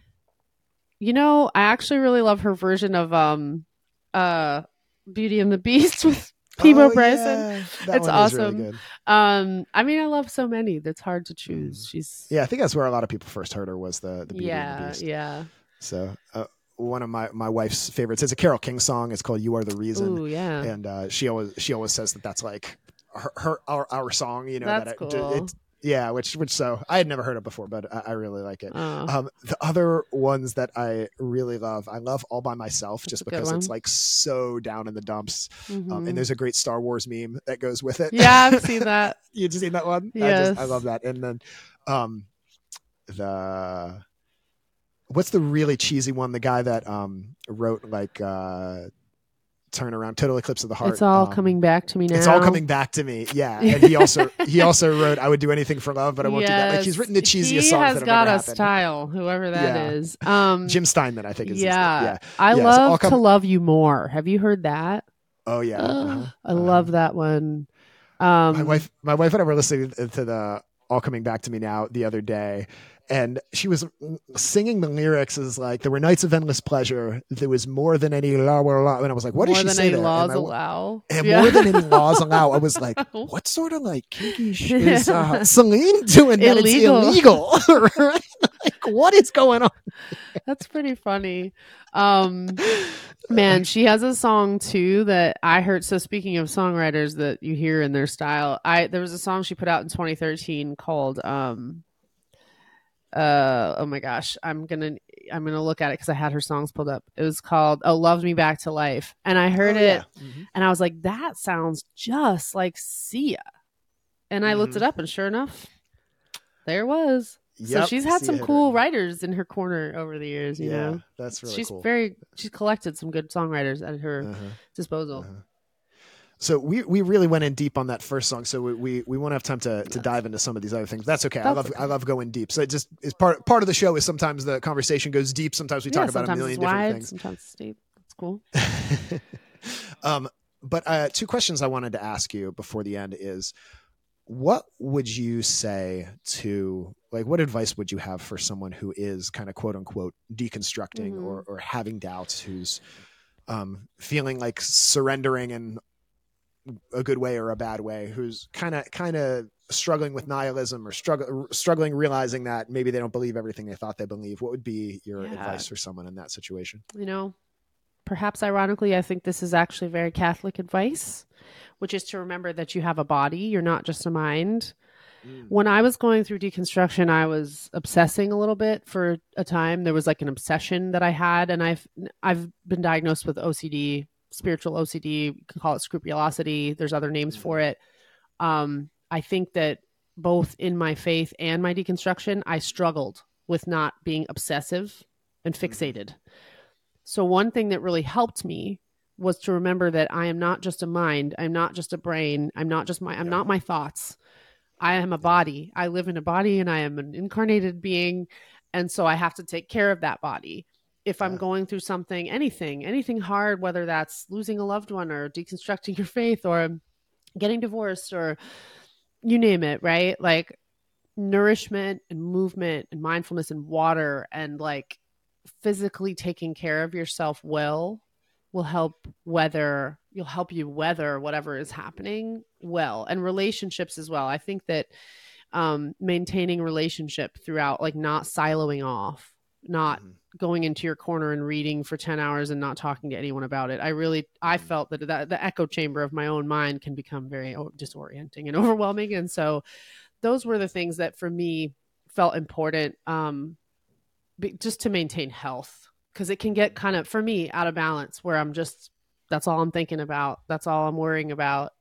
Speaker 3: you know, I actually really love her version of um, uh, Beauty and the Beast with Peabo
Speaker 1: Oh,
Speaker 3: Bryson.
Speaker 1: yeah.
Speaker 3: It's
Speaker 1: is really
Speaker 3: awesome. Um, I mean, I love so many that's hard to choose. She's
Speaker 1: Mm. Yeah, I think that's where a lot of people first heard her was the the Beauty and the
Speaker 3: yeah,
Speaker 1: Beast.
Speaker 3: yeah.
Speaker 1: So uh, one of my my wife's favorites. It's a Carole King song. It's called "You Are the Reason,"
Speaker 3: Ooh, yeah.
Speaker 1: and uh, she always she always says that that's like her, her our, our song. You know,
Speaker 3: That's
Speaker 1: that it-
Speaker 3: cool.
Speaker 1: it's yeah, which which so I had never heard it before, but I, I really like it.
Speaker 3: Oh,
Speaker 1: Um, the other ones that I really love, I love "All by Myself"
Speaker 3: That's
Speaker 1: just because it's like so down in the dumps. Um,
Speaker 3: mhm.
Speaker 1: and there's a great Star Wars meme that goes with it.
Speaker 3: yeah, I've seen that.
Speaker 1: you just seen that one? I, just, I love that. And then um the what's the really cheesy one? The guy that um wrote like uh Turn Around, Total Eclipse of the Heart.
Speaker 3: It's all
Speaker 1: um,
Speaker 3: coming back to me now.
Speaker 1: It's all coming back to me. Yeah. And he also he also wrote I would do anything for love, but I won't do that. Like he's written the cheesiest
Speaker 3: he
Speaker 1: songs
Speaker 3: has
Speaker 1: that have
Speaker 3: got a
Speaker 1: happened.
Speaker 3: style, whoever that
Speaker 1: Yeah.
Speaker 3: is. Um,
Speaker 1: Jim Steinman, I think is
Speaker 3: yeah,
Speaker 1: Yeah.
Speaker 3: I
Speaker 1: Yeah,
Speaker 3: love
Speaker 1: come-
Speaker 3: to love you more. Have you heard that?
Speaker 1: Oh yeah. uh-huh.
Speaker 3: I love that one. Um,
Speaker 1: my wife my wife and I were listening to the all coming back to me now the other day and she was singing the lyrics as like there were nights of endless pleasure there was more than any law law and I was like what
Speaker 3: more
Speaker 1: did she
Speaker 3: than
Speaker 1: say
Speaker 3: any
Speaker 1: there?
Speaker 3: laws
Speaker 1: and, I-
Speaker 3: allow.
Speaker 1: and
Speaker 3: Yeah.
Speaker 1: more than any laws allow I was like what sort of like kinky sh- is uh, Celine doing that
Speaker 3: Illegal.
Speaker 1: it's illegal right? like what is going on
Speaker 3: That's pretty funny. Um, man, she has a song too that I heard. So speaking of songwriters that you hear in their style, I there was a song she put out in 2013 called um, uh, oh my gosh, I'm gonna I'm gonna look at it because I had her songs pulled up. It was called "Oh Loved Me Back to Life," and I heard
Speaker 1: Oh,
Speaker 3: it
Speaker 1: yeah. Mhm.
Speaker 3: and I was like, that sounds just like Sia. And I looked
Speaker 1: Mhm.
Speaker 3: it up, and sure enough, there it was. so she's had
Speaker 1: see
Speaker 3: some cool writers in her corner over the years. You
Speaker 1: yeah
Speaker 3: know,
Speaker 1: that's really
Speaker 3: she's
Speaker 1: cool
Speaker 3: very she's collected some good songwriters at her
Speaker 1: Uh-huh.
Speaker 3: disposal.
Speaker 1: Uh-huh. So we we really went in deep on that first song. So we we, we won't have time to, to dive into some of these other things. That's okay. I love
Speaker 3: okay.
Speaker 1: I love going deep. So it just is part part of the show is sometimes the conversation goes deep. Sometimes we
Speaker 3: yeah,
Speaker 1: talk about a million
Speaker 3: it's
Speaker 1: different
Speaker 3: wide,
Speaker 1: things.
Speaker 3: sometimes it's deep. That's cool.
Speaker 1: um, but uh, two questions I wanted to ask you before the end is, what would you say to like what advice would you have for someone who is kind of quote unquote deconstructing
Speaker 3: Mhm.
Speaker 1: or or having doubts, who's um, feeling like surrendering in a good way or a bad way, who's kind of kind of struggling with nihilism or struggle struggling realizing that maybe they don't believe everything they thought they believe. What would be your
Speaker 3: Yeah.
Speaker 1: advice for someone in that situation?
Speaker 3: You know, perhaps ironically, I think this is actually very Catholic advice, which is to remember that you have a body, you're not just a mind. Mm. when I was going through deconstruction, I was obsessing a little bit for a time. There was like an obsession that I had, and I've I've been diagnosed with OCD, spiritual OCD. You can call it scrupulosity. There's other names for it. Um, I think that both in my faith and my deconstruction, I struggled with not being obsessive and fixated. So one thing that really helped me was to remember that I am not just a mind. I'm not just a brain. I'm not just my. I'm
Speaker 1: Yeah.
Speaker 3: not my thoughts. I am a body. I live in a body and I am an incarnated being. And so I have to take care of that body. If I'm going through something, anything, anything hard, whether that's losing a loved one or deconstructing your faith or getting divorced or you name it, right? Like nourishment and movement and mindfulness and water and like physically taking care of yourself well will help weather you'll help you weather whatever is happening well and relationships as well i think that um maintaining relationship throughout like not siloing off not
Speaker 1: Mhm.
Speaker 3: going into your corner and reading for 10 hours and not talking to anyone about it. I really i felt that, that the echo chamber of my own mind can become very disorienting and overwhelming. And so those were the things that for me felt important um just to maintain health because it can get kind of for me out of balance where i'm just that's all i'm thinking about. That's all i'm worrying about.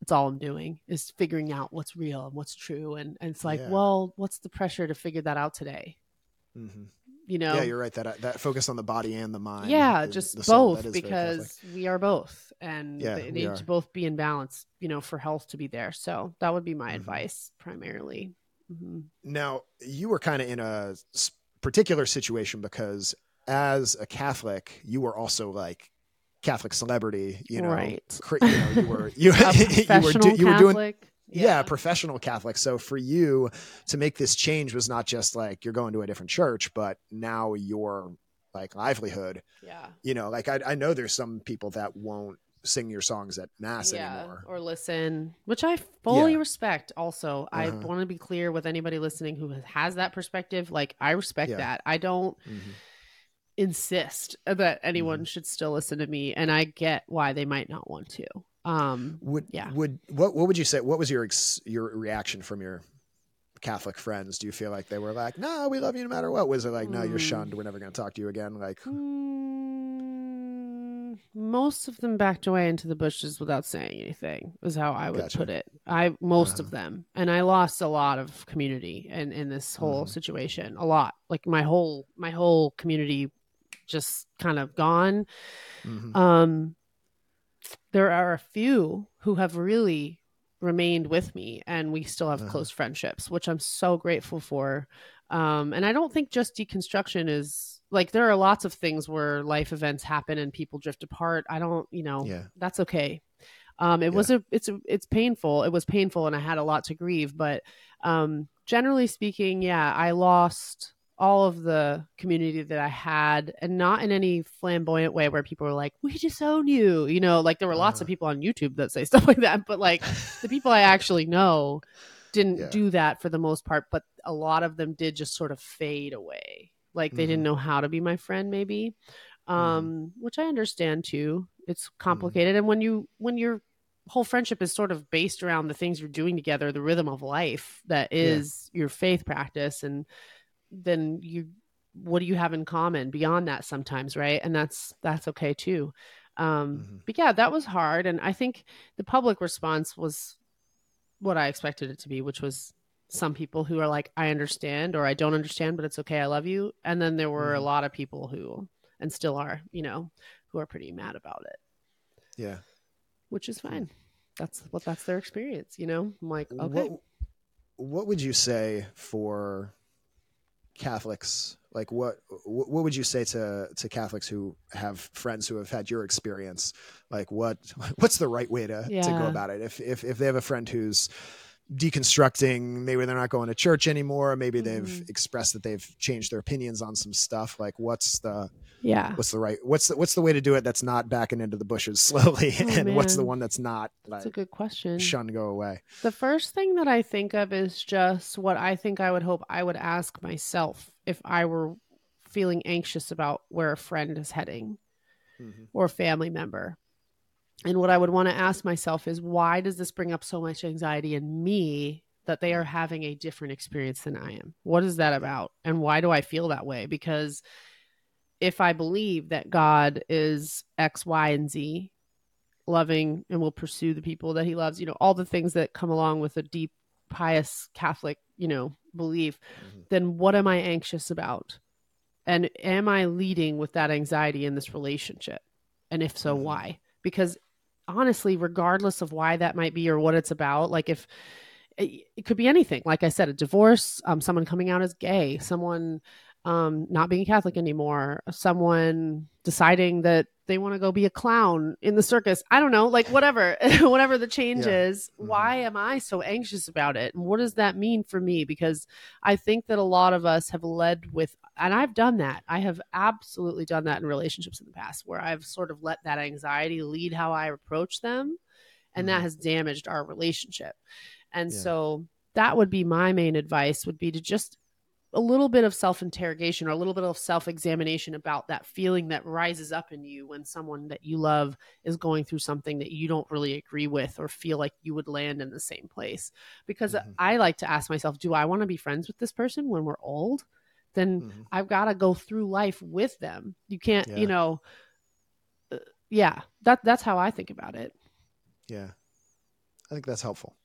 Speaker 3: It's all i'm doing is figuring out what's real and what's true. And, and it's like
Speaker 1: Yeah.
Speaker 3: well what's the pressure to figure that out today
Speaker 1: Mhm.
Speaker 3: you know
Speaker 1: Yeah, you're right. That that focus on the body and the mind.
Speaker 3: yeah just both
Speaker 1: That is very
Speaker 3: because we are both and
Speaker 1: Yeah,
Speaker 3: they need to both be in balance you know for health to be there so that would be my
Speaker 1: Mhm.
Speaker 3: advice primarily hmm
Speaker 1: Now, you were kind of in a particular situation because as a Catholic, you were also like Catholic celebrity, you know,
Speaker 3: Right.
Speaker 1: you know, you were you, you were do, you were doing
Speaker 3: Catholic
Speaker 1: yeah.
Speaker 3: Yeah.
Speaker 1: professional Catholic. So for you to make this change was not just like you're going to a different church, but now your like livelihood.
Speaker 3: Yeah.
Speaker 1: You know, like I, I know there's some people that won't sing your songs at mass
Speaker 3: yeah,
Speaker 1: anymore.
Speaker 3: or listen, which I fully
Speaker 1: Yeah.
Speaker 3: respect. Also, I
Speaker 1: Uh-huh.
Speaker 3: want to be clear with anybody listening who has that perspective. Like, I respect
Speaker 1: Yeah.
Speaker 3: that. I don't
Speaker 1: Mhm.
Speaker 3: insist that anyone
Speaker 1: Mm-hmm.
Speaker 3: should still listen to me, and I get why they might not want to. Um,
Speaker 1: Would
Speaker 3: Yeah.
Speaker 1: would what what would you say? What was your ex, your reaction from your Catholic friends? Do you feel like they were like, "No, we love you no matter what"? Was it like, "No, you're
Speaker 3: Mm.
Speaker 1: shunned. We're never going to talk to you again"? Like,
Speaker 3: mm, most of them backed away into the bushes without saying anything. Was how I would
Speaker 1: Gotcha.
Speaker 3: put it. I most
Speaker 1: Uh-huh.
Speaker 3: of them, and I lost a lot of community in in this whole
Speaker 1: Mhm.
Speaker 3: situation. A lot, like my whole my whole community, just kind of gone.
Speaker 1: mhm.
Speaker 3: Um, there are a few who have really remained with me, and we still have
Speaker 1: Uh-huh.
Speaker 3: close friendships, which I'm so grateful for. Um, and I don't think just deconstruction is like there are lots of things where life events happen and people drift apart. I don't, you know,
Speaker 1: yeah,
Speaker 3: that's okay. Um, it was a, it's a, it's painful. It was painful, and I had a lot to grieve. But um, generally speaking, yeah, I lost all of the community that I had, and not in any flamboyant way where people were like, "We disown you," you know. Like there were lots of
Speaker 1: Uh-huh.
Speaker 3: people on YouTube that say stuff like that, but like the people I actually know didn't
Speaker 1: Yeah.
Speaker 3: do that for the most part. But a lot of them did just sort of fade away. Like they
Speaker 1: Mhm.
Speaker 3: didn't know how to be my friend, maybe um which i understand too it's complicated and when you when your whole friendship is sort of based around the things you're doing together the rhythm of life that is your faith practice and then you what do you have in common beyond that sometimes right? And that's that's okay too. Um
Speaker 1: Mhm.
Speaker 3: but yeah that was hard. And i think the public response was what i expected it to be which was some people who are like i understand or i don't understand but it's okay i love you. And then there were a
Speaker 1: Mhm.
Speaker 3: lot of people who and still are you know who are pretty mad about it.
Speaker 1: Yeah.
Speaker 3: which is fine. That's what that's their experience you know? I'm like okay.
Speaker 1: What, what would you say for Catholics? Like, what what would you say to to Catholics who have friends who have had your experience? Like, what what's the right way to to go about it? If if if they have a friend who's deconstructing, maybe they're not going to church anymore. Maybe they've
Speaker 3: Mhm.
Speaker 1: expressed that they've changed their opinions on some stuff. Like, what's the
Speaker 3: yeah
Speaker 1: what's the right what's the what's the way to do it that's not backing into the bushes slowly,
Speaker 3: Oh,
Speaker 1: and what's the one that's not
Speaker 3: that's a good question
Speaker 1: shun go away?
Speaker 3: The first thing that I think of is just what I think I would hope I would ask myself if I were feeling anxious about where a friend is heading
Speaker 1: Mhm.
Speaker 3: or a family member. And what I would want to ask myself is why does this bring up so much anxiety in me that they are having a different experience than I am? What is that about? And why do I feel that way? Because if I believe that God is X, Y, and Z, loving and will pursue the people that he loves, you know, all the things that come along with a deep, pious Catholic, you know, belief,
Speaker 1: Mhm.
Speaker 3: then what am I anxious about? And am I leading with that anxiety in this relationship? And if so,
Speaker 1: Mhm.
Speaker 3: why? Because honestly, regardless of why that might be or what it's about, like if it, it could be anything, like I said, a divorce, um, someone coming out as gay, someone um, not being Catholic anymore, someone deciding that they want to go be a clown in the circus. I don't know, like whatever, whatever the change
Speaker 1: Yeah.
Speaker 3: is.
Speaker 1: Mhm.
Speaker 3: Why am I so anxious about it? And what does that mean for me? Because I think that a lot of us have led with, and I've done that. I have absolutely done that in relationships in the past where I've sort of let that anxiety lead how I approach them. And that
Speaker 1: Mhm.
Speaker 3: has damaged our relationship. And
Speaker 1: Yeah.
Speaker 3: so that would be my main advice would be to just a little bit of self interrogation or a little bit of self examination about that feeling that rises up in you when someone that you love is going through something that you don't really agree with or feel like you would land in the same place. Because
Speaker 1: Mhm.
Speaker 3: I like to ask myself, do I want to be friends with this person when we're old? Then
Speaker 1: Mhm.
Speaker 3: I've got to go through life with them. You can't,
Speaker 1: Yeah.
Speaker 3: you know, uh, yeah, that that's how I think about it.
Speaker 1: Yeah. I think that's helpful.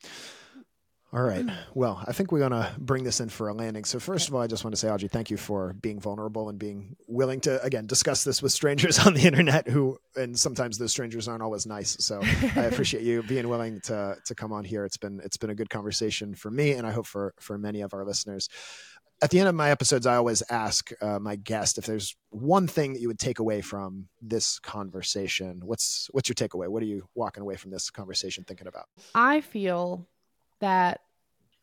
Speaker 1: All right. Well, I think we're going to bring this in for a landing. So, first of all, I just want to say, Audrey, thank you for being vulnerable and being willing to, again, discuss this with strangers on the internet who, and sometimes those strangers aren't always nice. So, I appreciate you being willing to, to come on here. It's been, it's been a good conversation for me, and I hope for, for many of our listeners. At the end of my episodes, I always ask uh, my guest if there's one thing that you would take away from this conversation. What's, what's your takeaway? What are you walking away from this conversation thinking about?
Speaker 3: I feel that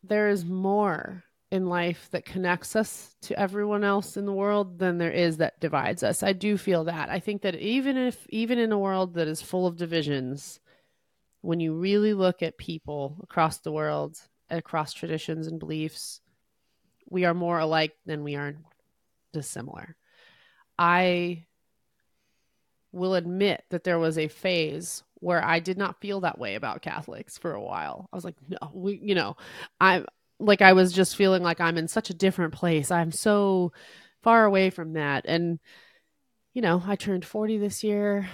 Speaker 3: there is more in life that connects us to everyone else in the world than there is that divides us. I do feel that. I think that even if even in a world that is full of divisions, when you really look at people across the world, across traditions and beliefs, we are more alike than we are dissimilar. I will admit that there was a phase where I did not feel that way about Catholics for a while. I was like, no, we, you know, I'm like, I was just feeling like I'm in such a different place. I'm so far away from that. And, you know, I turned 40 this year.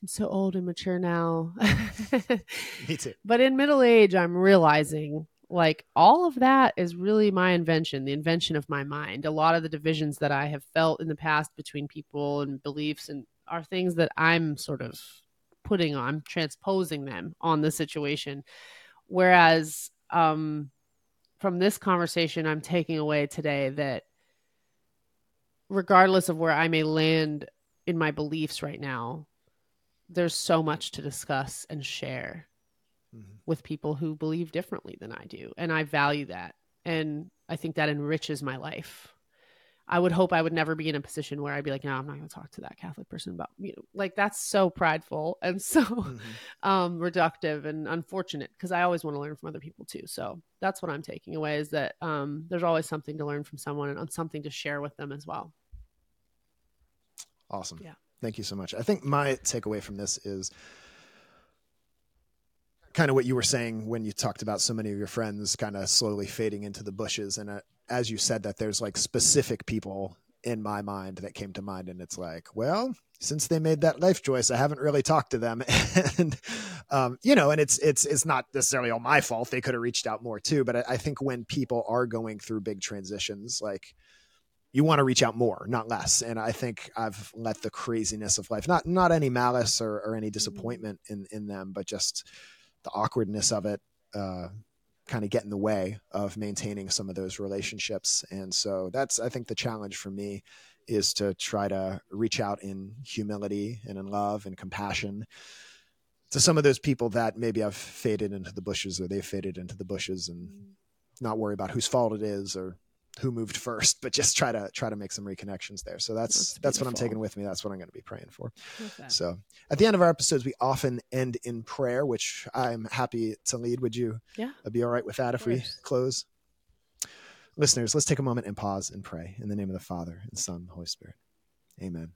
Speaker 3: I'm so old and mature now.
Speaker 1: Me too.
Speaker 3: But in middle age, I'm realizing like all of that is really my invention, the invention of my mind. A lot of the divisions that I have felt in the past between people and beliefs and are things that I'm sort of putting on, transposing them on the situation. Whereas um, from this conversation, I'm taking away today that regardless of where I may land in my beliefs right now, there's so much to discuss and share
Speaker 1: Mhm.
Speaker 3: with people who believe differently than I do. And I value that. And I think that enriches my life. I would hope I would never be in a position where I'd be like, no, I'm not going to talk to that Catholic person about, you know, like that's so prideful and so
Speaker 1: Mhm.
Speaker 3: um, reductive and unfortunate because I always want to learn from other people too. So that's what I'm taking away is that um, there's always something to learn from someone and something to share with them as well.
Speaker 1: Awesome.
Speaker 3: Yeah.
Speaker 1: Thank you so much. I think my takeaway from this is kind of what you were saying when you talked about so many of your friends kind of slowly fading into the bushes. And uh, as you said that, there's like specific people in my mind that came to mind. And it's like, well, since they made that life choice, I haven't really talked to them. and, um, you know, and it's, it's, it's not necessarily all my fault. They could have reached out more too. But I, I think when people are going through big transitions, like, you want to reach out more, not less. And I think I've let the craziness of life, not not any malice or, or any disappointment in in them, but just the awkwardness of it, uh, kind of get in the way of maintaining some of those relationships. And so that's I think the challenge for me is to try to reach out in humility and in love and compassion to some of those people that maybe I've faded into the bushes or they've faded into the bushes and mm. not worry about whose fault it is or who moved first, but just try to try to make some reconnections there. So that's
Speaker 3: That's
Speaker 1: that's, what I'm taking with me. That's what I'm going to be praying for. So at the end of our episodes, we often end in prayer, which I'm happy to lead. Would you
Speaker 3: Yeah.
Speaker 1: I'd be all right with that if we close? Listeners, let's take a moment and pause and pray in the name of the Father and Son, and Holy Spirit. Amen.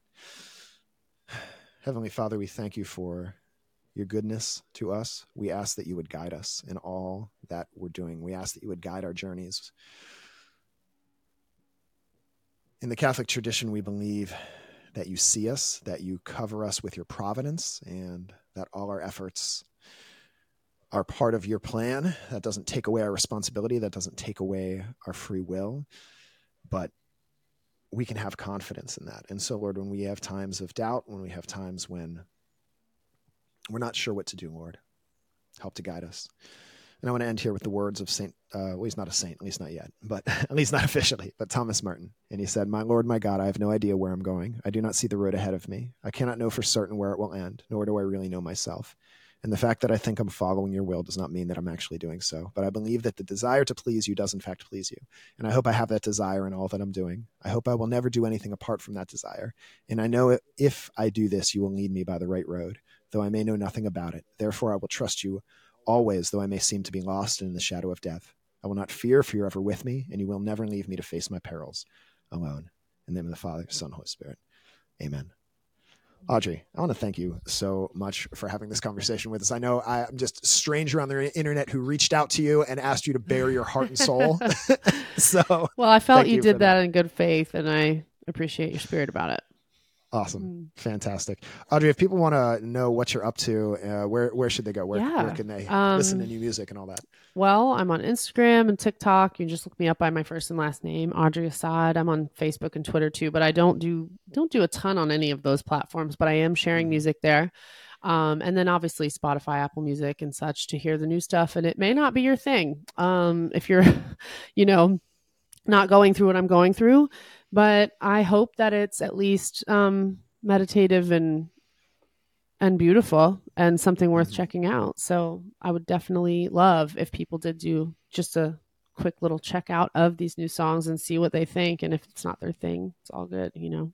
Speaker 1: Heavenly Father, we thank you for your goodness to us. We ask that you would guide us in all that we're doing. We ask that you would guide our journeys. In the Catholic tradition, we believe that you see us, that you cover us with your providence, and that all our efforts are part of your plan. That doesn't take away our responsibility, that doesn't take away our free will, but we can have confidence in that. And so, Lord, when we have times of doubt, when we have times when we're not sure what to do, Lord, help to guide us. And I want to end here with the words of Saint, uh, well, he's not a saint, at least not yet, but at least not officially, but Thomas Merton. And he said, My Lord, my God, I have no idea where I'm going. I do not see the road ahead of me. I cannot know for certain where it will end, nor do I really know myself. And the fact that I think I'm following your will does not mean that I'm actually doing so. But I believe that the desire to please you does, in fact, please you. And I hope I have that desire in all that I'm doing. I hope I will never do anything apart from that desire. And I know if I do this, you will lead me by the right road, though I may know nothing about it. Therefore, I will trust you always, though I may seem to be lost and in the shadow of death. I will not fear, for you're ever with me, and you will never leave me to face my perils alone. In the name of the Father, Son, Holy Spirit. Amen. Audrey, I want to thank you so much for having this conversation with us. I know I'm just a stranger on the internet who reached out to you and asked you to bare your heart and soul. so
Speaker 3: Well, I felt you
Speaker 1: you
Speaker 3: did that in good faith, and I appreciate your spirit about it.
Speaker 1: Awesome.
Speaker 3: Mm.
Speaker 1: Fantastic. Audrey, if people want to know what you're up to, uh, where, where should they go? Where,
Speaker 3: Yeah.
Speaker 1: where can they
Speaker 3: Um,
Speaker 1: listen to new music and all that?
Speaker 3: Well, I'm on Instagram and TikTok. You can just look me up by my first and last name, Audrey Assad. I'm on Facebook and Twitter too, but I don't do don't do a ton on any of those platforms. But I am sharing
Speaker 1: Mhm.
Speaker 3: music there, um, and then obviously Spotify, Apple Music, and such to hear the new stuff. And it may not be your thing um, if you're, you know, not going through what I'm going through, but I hope that it's at least um, meditative and and beautiful and something worth
Speaker 1: Mhm.
Speaker 3: checking out. So I would definitely love if people did do just a quick little check out of these new songs and see what they think. And if it's not their thing, it's all good, you know?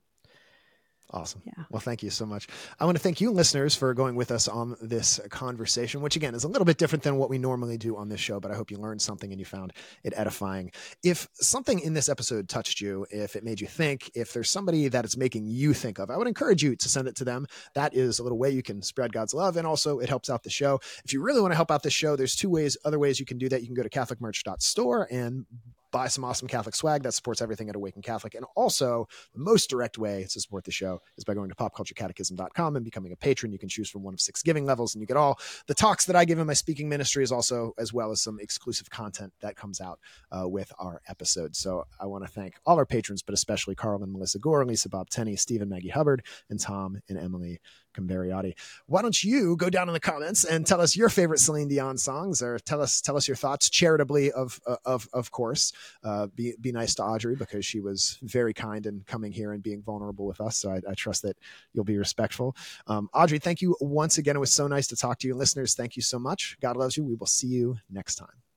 Speaker 1: Awesome.
Speaker 3: Yeah.
Speaker 1: Well, thank you so much. I want to thank you, listeners, for going with us on this conversation, which again is a little bit different than what we normally do on this show, but I hope you learned something and you found it edifying. If something in this episode touched you, if it made you think, if there's somebody that it's making you think of, I would encourage you to send it to them. That is a little way you can spread God's love, and also it helps out the show. If you really want to help out the show, there's two ways, other ways you can do that. You can go to CatholicMerch.store and buy some awesome Catholic swag that supports everything at Awaken Catholic. And also, the most direct way to support the show is by going to popculturecatechism.com and becoming a patron. You can choose from one of six giving levels, and you get all the talks that I give in my speaking ministry, is also as well as some exclusive content that comes out uh, with our episodes. So I want to thank all our patrons, but especially Carl and Melissa Gore, Lisa Bob Tenney, Stephen Maggie Hubbard, and Tom and Emily Cambariotti. Why don't you go down in the comments and tell us your favorite Celine Dion songs, or tell us tell us your thoughts charitably, of of of course. Uh, be be nice to Audrey because she was very kind in coming here and being vulnerable with us. So I, I trust that you'll be respectful. Um, Audrey, thank you once again. It was so nice to talk to you, listeners, thank you so much. God loves you. We will see you next time.